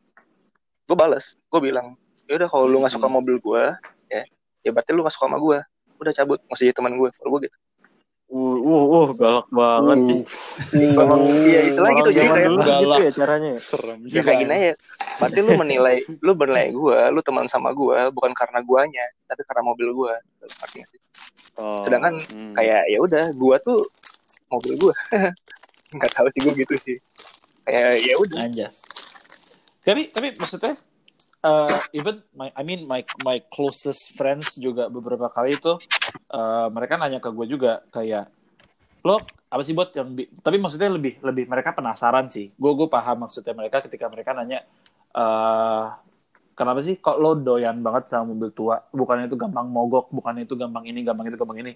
Gue balas, gue bilang, ya udah kalau lu nggak suka Hmm. mobil gue, ya, ya berarti lu nggak suka sama gue. Udah cabut, masih jadi teman gue. Kalau gue gitu. Uh, uh, uh, galak banget sih. Memang iya istilah gitu jadi Orang kayak galak. gitu ya caranya. ya? Serem ya juga. kayak gini aja. Berarti lu menilai, lu menilai gue, lu teman sama gue, bukan karena guanya, tapi karena mobil nggak sih? Oh. Sedangkan Hmm. kayak ya udah, gue tuh mobil gue. Nggak tahu sih gue gitu sih. Kayak ya udah. Anjas. Tapi tapi maksudnya uh, even my I mean my my closest friends juga beberapa kali itu uh, mereka nanya ke gue juga kayak lo apa sih buat yang bi-" tapi maksudnya lebih lebih mereka penasaran sih. Gue gue paham maksudnya mereka ketika mereka nanya eh kenapa sih kok lo doyan banget sama mobil tua? Bukannya itu gampang mogok bukannya itu gampang ini gampang itu gampang ini.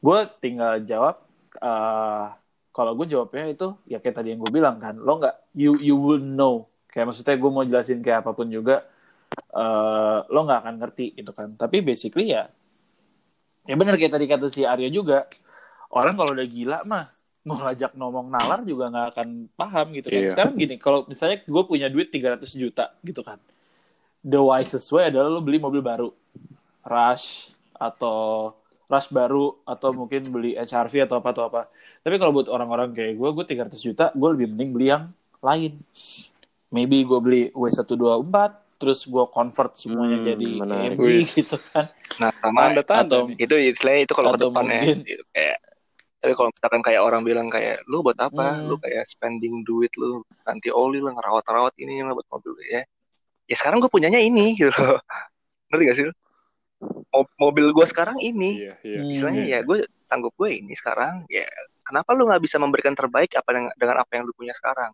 Gue tinggal jawab eh kalau gue jawabnya itu ya kayak tadi yang gue bilang kan lo nggak you you will know. Kayak maksudnya gue mau jelasin kayak apa pun juga eh lo nggak akan ngerti gitu kan. Tapi basically ya ya benar kayak tadi kata si Arya juga orang kalau udah gila mah mau ngajak ngomong nalar juga nggak akan paham gitu kan. Iya. sekarang gini kalau misalnya gue punya duit 300 juta gitu kan. The wisest way adalah lo beli mobil baru. Rush atau rush baru atau mungkin beli HRV atau apa atau apa. Tapi kalau buat orang-orang kayak gue gue 300 juta gue lebih mending beli yang lain. Maybe gue beli W124 terus gue convert semuanya Hmm, jadi menarik. AMG gitu kan Nah, sama Tanda-tanda atau- nih. itu istilahnya itu kalau ke Atau depannya mungkin- gitu. kayak tapi kalau misalkan kayak orang bilang kayak lu buat apa Hmm. lu kayak spending duit lu ganti oli lah ngerawat-rawat ini yang buat mobil ya ya sekarang gue punyanya ini gitu loh ngerti gak sih lu? Mo- mobil gue sekarang ini Iya, iya. Hmm. istilahnya ya gue sanggup gue ini sekarang ya kenapa lu nggak bisa memberikan terbaik apa dengan, dengan apa yang lu punya sekarang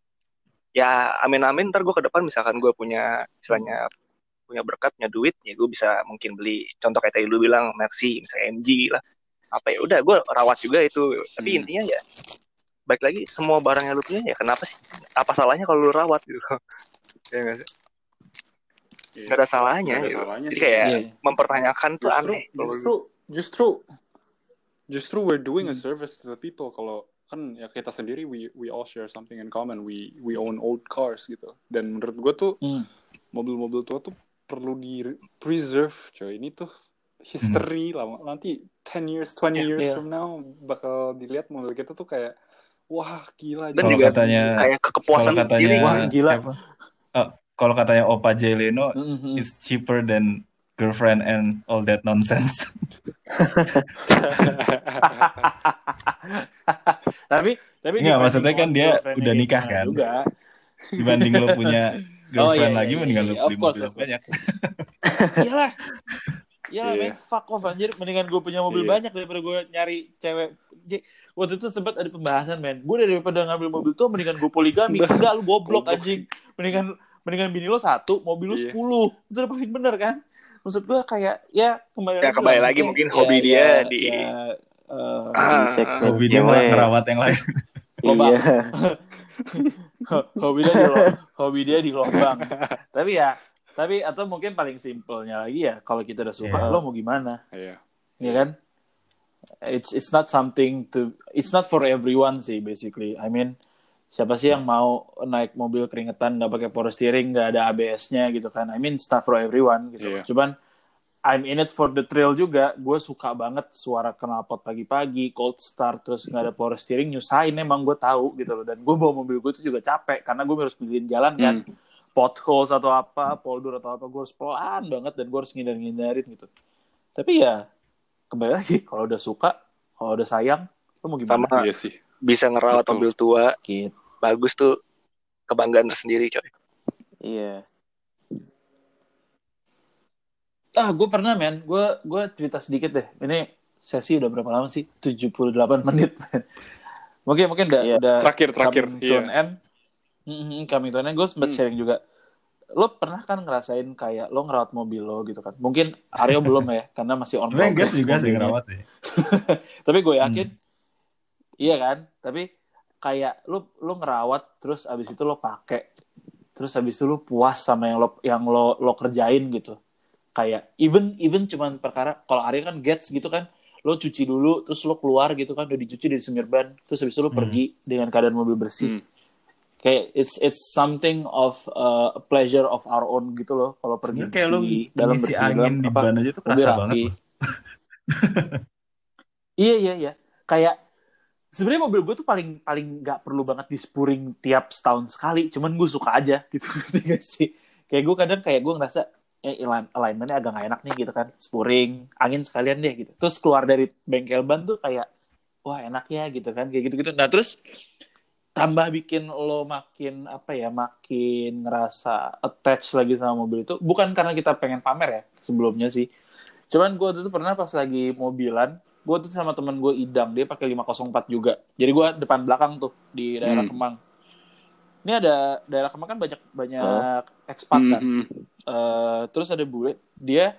ya amin amin ntar gue ke depan misalkan gue punya istilahnya punya berkat punya duit ya gue bisa mungkin beli contoh kayak tadi lu bilang Mercy misalnya MG lah apa ya udah gue rawat juga itu tapi Hmm. intinya ya baik lagi semua barang yang lu punya ya kenapa sih apa salahnya kalau lu rawat gitu ya nggak sih Iya. nggak ada salahnya Nggak ada gitu. salahnya jadi sih. kayak Iya. mempertanyakan tuh justru aneh kalau justru justru justru we're doing a service to the people kalau kan ya kita sendiri we we all share something in common we we own old cars gitu dan menurut gue tuh Hmm. mobil-mobil tua tuh perlu di preserve coy ini tuh history lama nanti 10 years 20 years Iya. from now bakal dilihat mobil kita tuh kayak wah gila dan Kalau juga katanya kayak kalau kepuasan katanya sendiri Wah, gila. siapa? Oh, kalau katanya Opa Jay Leno Mhm. it's cheaper than girlfriend and all that nonsense. tapi tapi Nggak, maksudnya kan dia udah nikah kan? juga Dibanding lo punya girlfriend iya, lagi iya, mendingan iya, lo iya. Beli mobil banyak. iyalah Iyalah Iya. men, fuck off anjir. Mendingan gue punya mobil Iya. banyak daripada gue nyari cewek. Waktu itu sempat ada pembahasan men. Gue daripada ngambil mobil tuh mendingan gue poligami. Enggak, lu goblok anjing. Mendingan mendingan bini lo satu, mobil lo Iya. sepuluh. Itu udah paling bener kan? Maksud gue kayak ya kembali Ya, kembali lagi maksudnya, mungkin ya, hobi ya, dia di- ya, eh, Ah, Di segmen Hobi dia ngerawat yang lain. Iya. hobi dia di lo- hobi dia di lubang. tapi ya, tapi atau mungkin paling simpelnya lagi ya kalau kita udah suka Iya. lo mau gimana? Iya. ya kan it's it's not something to it's not for everyone sih basically I mean siapa sih yang mau naik mobil keringetan nggak pakai power steering nggak ada ABS-nya gitu kan I mean not for everyone gitu Iya. cuman I'm in it for the thrill juga gue suka banget suara knalpot pagi-pagi cold start terus nggak ada power steering nyusahin emang gue tahu gitu loh dan gue bawa mobil gue itu juga capek karena gue harus beliin jalan kan Hmm. potholes atau apa poldur atau apa gue harus pelan banget dan gue harus ngindar-ngindarin gitu tapi ya kembali lagi kalau udah suka kalau udah sayang lo mau gimana Sama. Iya sih. Bisa ngerawat Betul. mobil tua gitu bagus tuh kebanggaan tersendiri coy Iya. Ah, gue pernah men. Gue gue cerita sedikit deh. Ini sesi udah berapa lama sih? 78 menit men. Mungkin mungkin udah Iya. udah Terakhir, terakhir, end. An end. Gue sempat Hmm. sharing juga. Lo pernah kan ngerasain kayak lo ngerawat mobil lo gitu kan? Mungkin Aryo belum ya, karena masih on progress juga sih ngerawat sih. Tapi gue yakin, iya kan? Tapi kayak lo lo ngerawat terus abis itu lo pakai, terus abis itu lo puas sama yang lo yang lo lo kerjain gitu. Kayak even even cuman perkara kalau Arya kan gets gitu kan, lo cuci dulu terus lo keluar gitu kan udah dicuci dari semir ban, terus abis itu lo Hmm. pergi dengan keadaan mobil bersih. Hmm. Kayak it's it's something of uh, a pleasure of our own gitu loh kalau pergi kayak lu cuci dalam bersih angin dalam di apa, ban aja tuh kerasa banget. Iya iya iya. Kayak sebenarnya mobil gue tuh paling paling nggak perlu banget dispuring tiap setahun sekali. Cuman gue suka aja gitu gak sih? Kayak gue kadang kayak gue ngerasa eh align- alignmentnya agak gak enak nih gitu kan. Spuring, angin sekalian deh gitu. Terus keluar dari bengkel ban tuh kayak wah enak ya gitu kan kayak gitu-gitu. Nah terus tambah bikin lo makin apa ya makin ngerasa attach lagi sama mobil itu bukan karena kita pengen pamer ya sebelumnya sih cuman gue itu pernah pas lagi mobilan gue tuh sama temen gue idam dia pakai 504 juga jadi gue depan belakang tuh di daerah Hmm. Kemang ini ada daerah Kemang kan banyak banyak ekspat kan Mhm. Eh, terus ada bule dia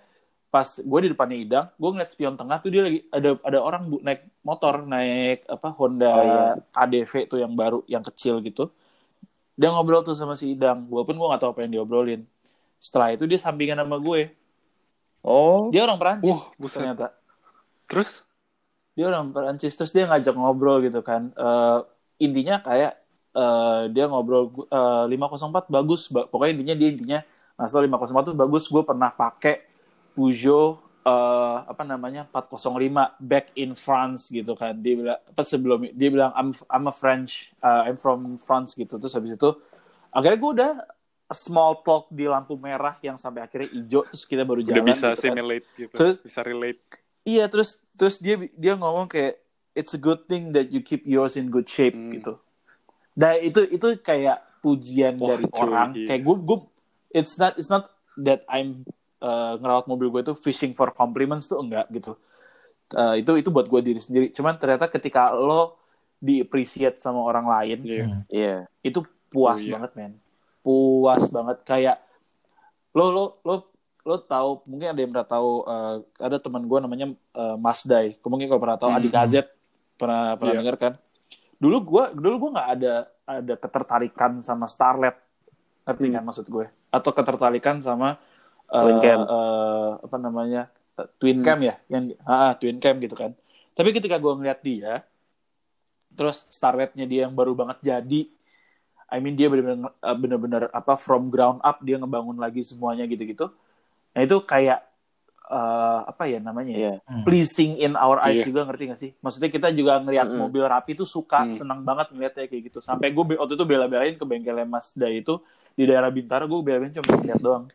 pas gue di depannya idam gue ngeliat spion tengah tuh dia lagi ada ada orang bu, naik motor naik apa Honda Oh, iya. ADV tuh yang baru yang kecil gitu dia ngobrol tuh sama si idam walaupun gue gak tahu apa yang diobrolin setelah itu dia sampingan sama gue Oh, dia orang Perancis buset. ternyata Terus? Dia orang Perancis terus dia ngajak ngobrol gitu kan Eh, intinya kayak eh, dia ngobrol eh, 504 bagus ba- pokoknya intinya dia intinya Masalah 504 tuh bagus gue pernah pakai Peugeot eh, apa namanya 405 back in France gitu kan dia bilang apa sebelum dia bilang I'm I'm a French uh, I'm from France gitu terus habis itu akhirnya gue udah a small talk di lampu merah yang sampai akhirnya hijau terus kita baru jalan Udah bisa gitu kan. simulate gitu. Terus- Bisa relate. Iya terus terus dia dia ngomong kayak it's a good thing that you keep yours in good shape Hmm. gitu. Dan itu itu kayak pujian Wah, dari cuy, orang. iya. Kayak gue gue it's not it's not that I'm uh, ngerawat mobil gue itu fishing for compliments tuh enggak gitu. Uh, itu itu buat gue diri sendiri. Cuman ternyata ketika lo di appreciate sama orang lain Iya. Hmm. iya. itu puas Oh, iya. banget men puas banget kayak lo lo lo lo tahu mungkin ada yang pernah tahu eh, ada teman gue namanya eh, Mas Dai mungkin kalau pernah tahu Hmm. Adik AZ pernah pernah Iya. dengar kan dulu gue dulu gue nggak ada ada ketertarikan sama Starlet ngerti Hmm. kan maksud gue atau ketertarikan sama eh, Twin cam. eh, apa namanya twin Hmm. cam ya yang ah, twin cam gitu kan tapi ketika gue ngeliat dia terus Starletnya dia yang baru banget jadi I mean dia benar-benar uh, benar-benar apa from ground up dia ngebangun lagi semuanya gitu-gitu. Nah itu kayak uh, apa ya namanya? ya? Iya. Hmm. Pleasing in our eyes Iya. juga ngerti gak sih? Maksudnya kita juga ngelihat Mm-mm. mobil rapi tuh suka Hmm. senang banget ngeliatnya kayak gitu. Sampai gue waktu itu bela-belain ke bengkelnya Mas Day itu di daerah Bintaro gue bela-belain cuma lihat doang.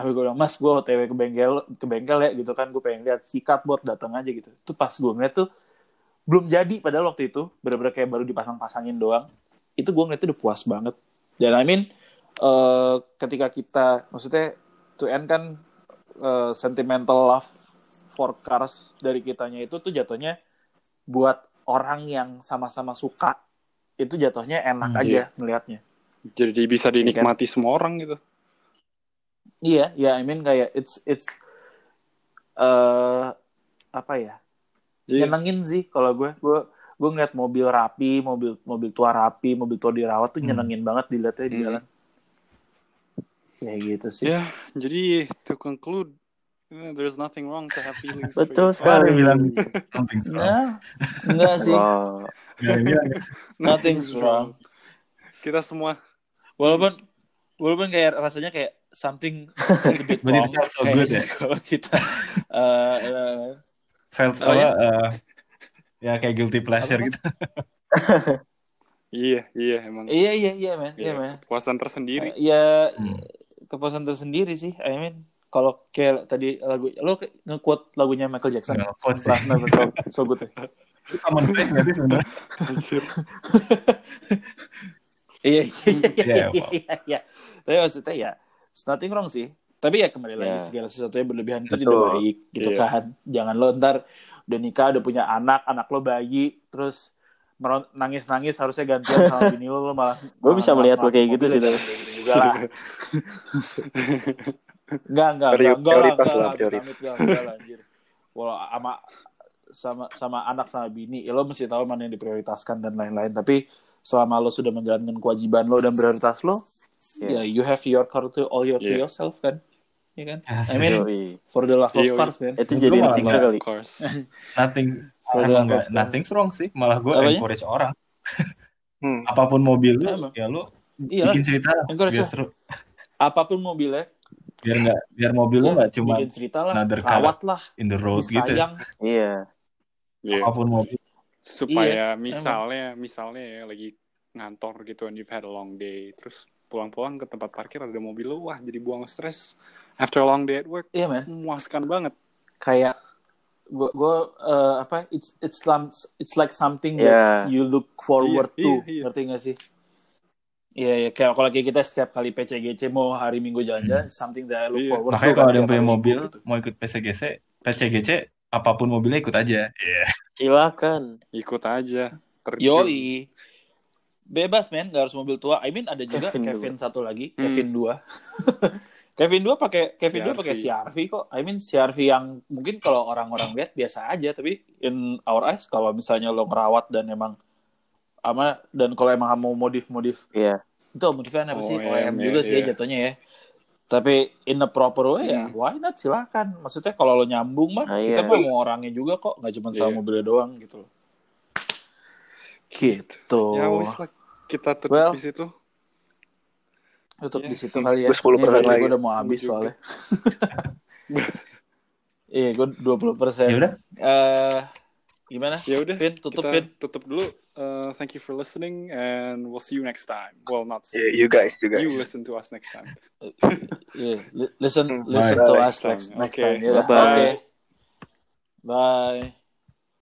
Tapi gue bilang, Mas, gue OTW ke bengkel, ke bengkel ya gitu kan, gue pengen lihat si cardboard datang aja gitu. Itu pas gue ngeliat tuh, belum jadi padahal waktu itu, bener-bener kayak baru dipasang-pasangin doang. Itu gue ngeliatnya udah puas banget. Dan I mean, eh, ketika kita, maksudnya, to end kan, eh, sentimental love for cars dari kitanya itu tuh jatuhnya buat orang yang sama-sama suka, itu jatuhnya enak Hmm, aja melihatnya. Jadi bisa dinikmati semua orang gitu. Iya, ya I mean kayak it's it's eh apa ya? Iya. Nyenengin sih kalau gue. Gue gue ngeliat mobil rapi, mobil mobil tua rapi, mobil tua dirawat tuh Hmm. nyenengin banget dilihatnya di Hmm. Ya gitu sih. Ya, jadi to conclude, eh, there's nothing wrong to have feelings. for Betul sekali. bilang something. Nah, enggak sih. Ya, Nothing's wrong. Kita semua Walaupun walaupun kayak rasanya kayak something is a bit But it wrong. felt so good ya. Kalau kita eh, eh, felt Oh, apa? ya? eh, ya kayak guilty pleasure Apa? gitu. iya, iya emang. iya iya iya men, iya Iya, men. Kepuasan tersendiri. Ya Hmm. Kepuasan tersendiri sih. I mean kalau kayak tadi lagu lo nge-quote lagunya Michael Jackson. Nggak quote sih. Lah, never so, so good ya. Itu common place nggak sih sebenarnya? Iya iya iya Iya, iya iya. iya. Tapi maksudnya ya, it's nothing wrong sih. Tapi ya kembali lagi Ya. segala sesuatu yang berlebihan itu tidak baik gitu Iya. kan. Jangan lo ntar udah nikah, udah punya anak, anak lo bayi, terus nangis-nangis harusnya gantian sama bini lo, lo malah Gue bisa malah melihat lo kayak gitu sih, gitu juga lah. Enggak, enggak, enggak, prioritas lah, prioritas. enggak, lah, anjir. Walau sama sama sama anak sama bini, ya lo mesti tahu mana yang diprioritaskan dan lain-lain. Tapi selama lo sudah menjalankan kewajiban lo dan prioritas lo, Iya. ya you have your car to all your to Yeah. yourself kan, ya kan? I mean for the love of Iya, cars kan. Itu jadi nggak- kali. Course. nothing Emang of cars. nothing wrong sih malah gue Apanya? encourage orang Hmm. apa pun mobil lu Emang. ya lu Iya, bikin cerita lah Encourage biar seru apa pun mobilnya, biar nggak biar mobil lu ya, nggak cuma bikin cerita lah, another car rawat lah, in the road gitu disayang. Iya. Iya. apa pun mobil Supaya Iya, misalnya, misalnya ya lagi ngantor gitu and you've had a long day, terus pulang-pulang ke tempat parkir ada mobil lu, wah jadi buang stres. After a long day at work, Iya man, memuaskan banget. kayak gue gue eh, apa it's it's lam- it's like something Iya. that you look forward Iya, to iya, iya. ngerti gak sih Iya, iya. kayak kalau kayak kita setiap kali PCGC mau hari Minggu jalan-jalan, something that I look Iya. forward makanya to. kalau ada yang punya mobil gitu. mau ikut PCGC PCGC apa pun mobilnya ikut aja Iya. Silakan. Ikut aja. Terjun. Yoi. Bebas men, gak harus mobil tua. I mean ada juga Kevin Kevin, satu lagi, Hmm. Kevin 2. Kevin 2 pakai Kevin 2 pakai CR-V. Kok. I mean CRV yang mungkin kalau orang-orang lihat biasa aja, tapi in our eyes kalau misalnya lo ngerawat dan emang ama dan kalau emang mau modif-modif Iya. itu modifnya apa sih? OEM, OEM juga sih iya. jatuhnya ya. Tapi in a proper way ya, Hmm. why not silakan. Maksudnya kalau lo nyambung mah, Ah, kita iya. mah mau orangnya juga kok, nggak cuma sama Iya. mobilnya doang gitu. Gitu. Ya wis lah, kita tutup Well, di situ. Tutup Iya. di situ kali ya. Gue 10% lagi. Gue udah mau habis soalnya. Iya, gue 20 persen. ya udah Eh, gimana? Ya udah, Vin, tutup kita Vin. tutup dulu. Uh, thank you for listening and we'll see you next time. Well, not see Yeah, you guys, you guys. You listen to us next time. Iya, li- listen, Hmm, listen bye. to Bye. us next, next Okay. time. Yaudah, Bye-bye. Oke. Bye.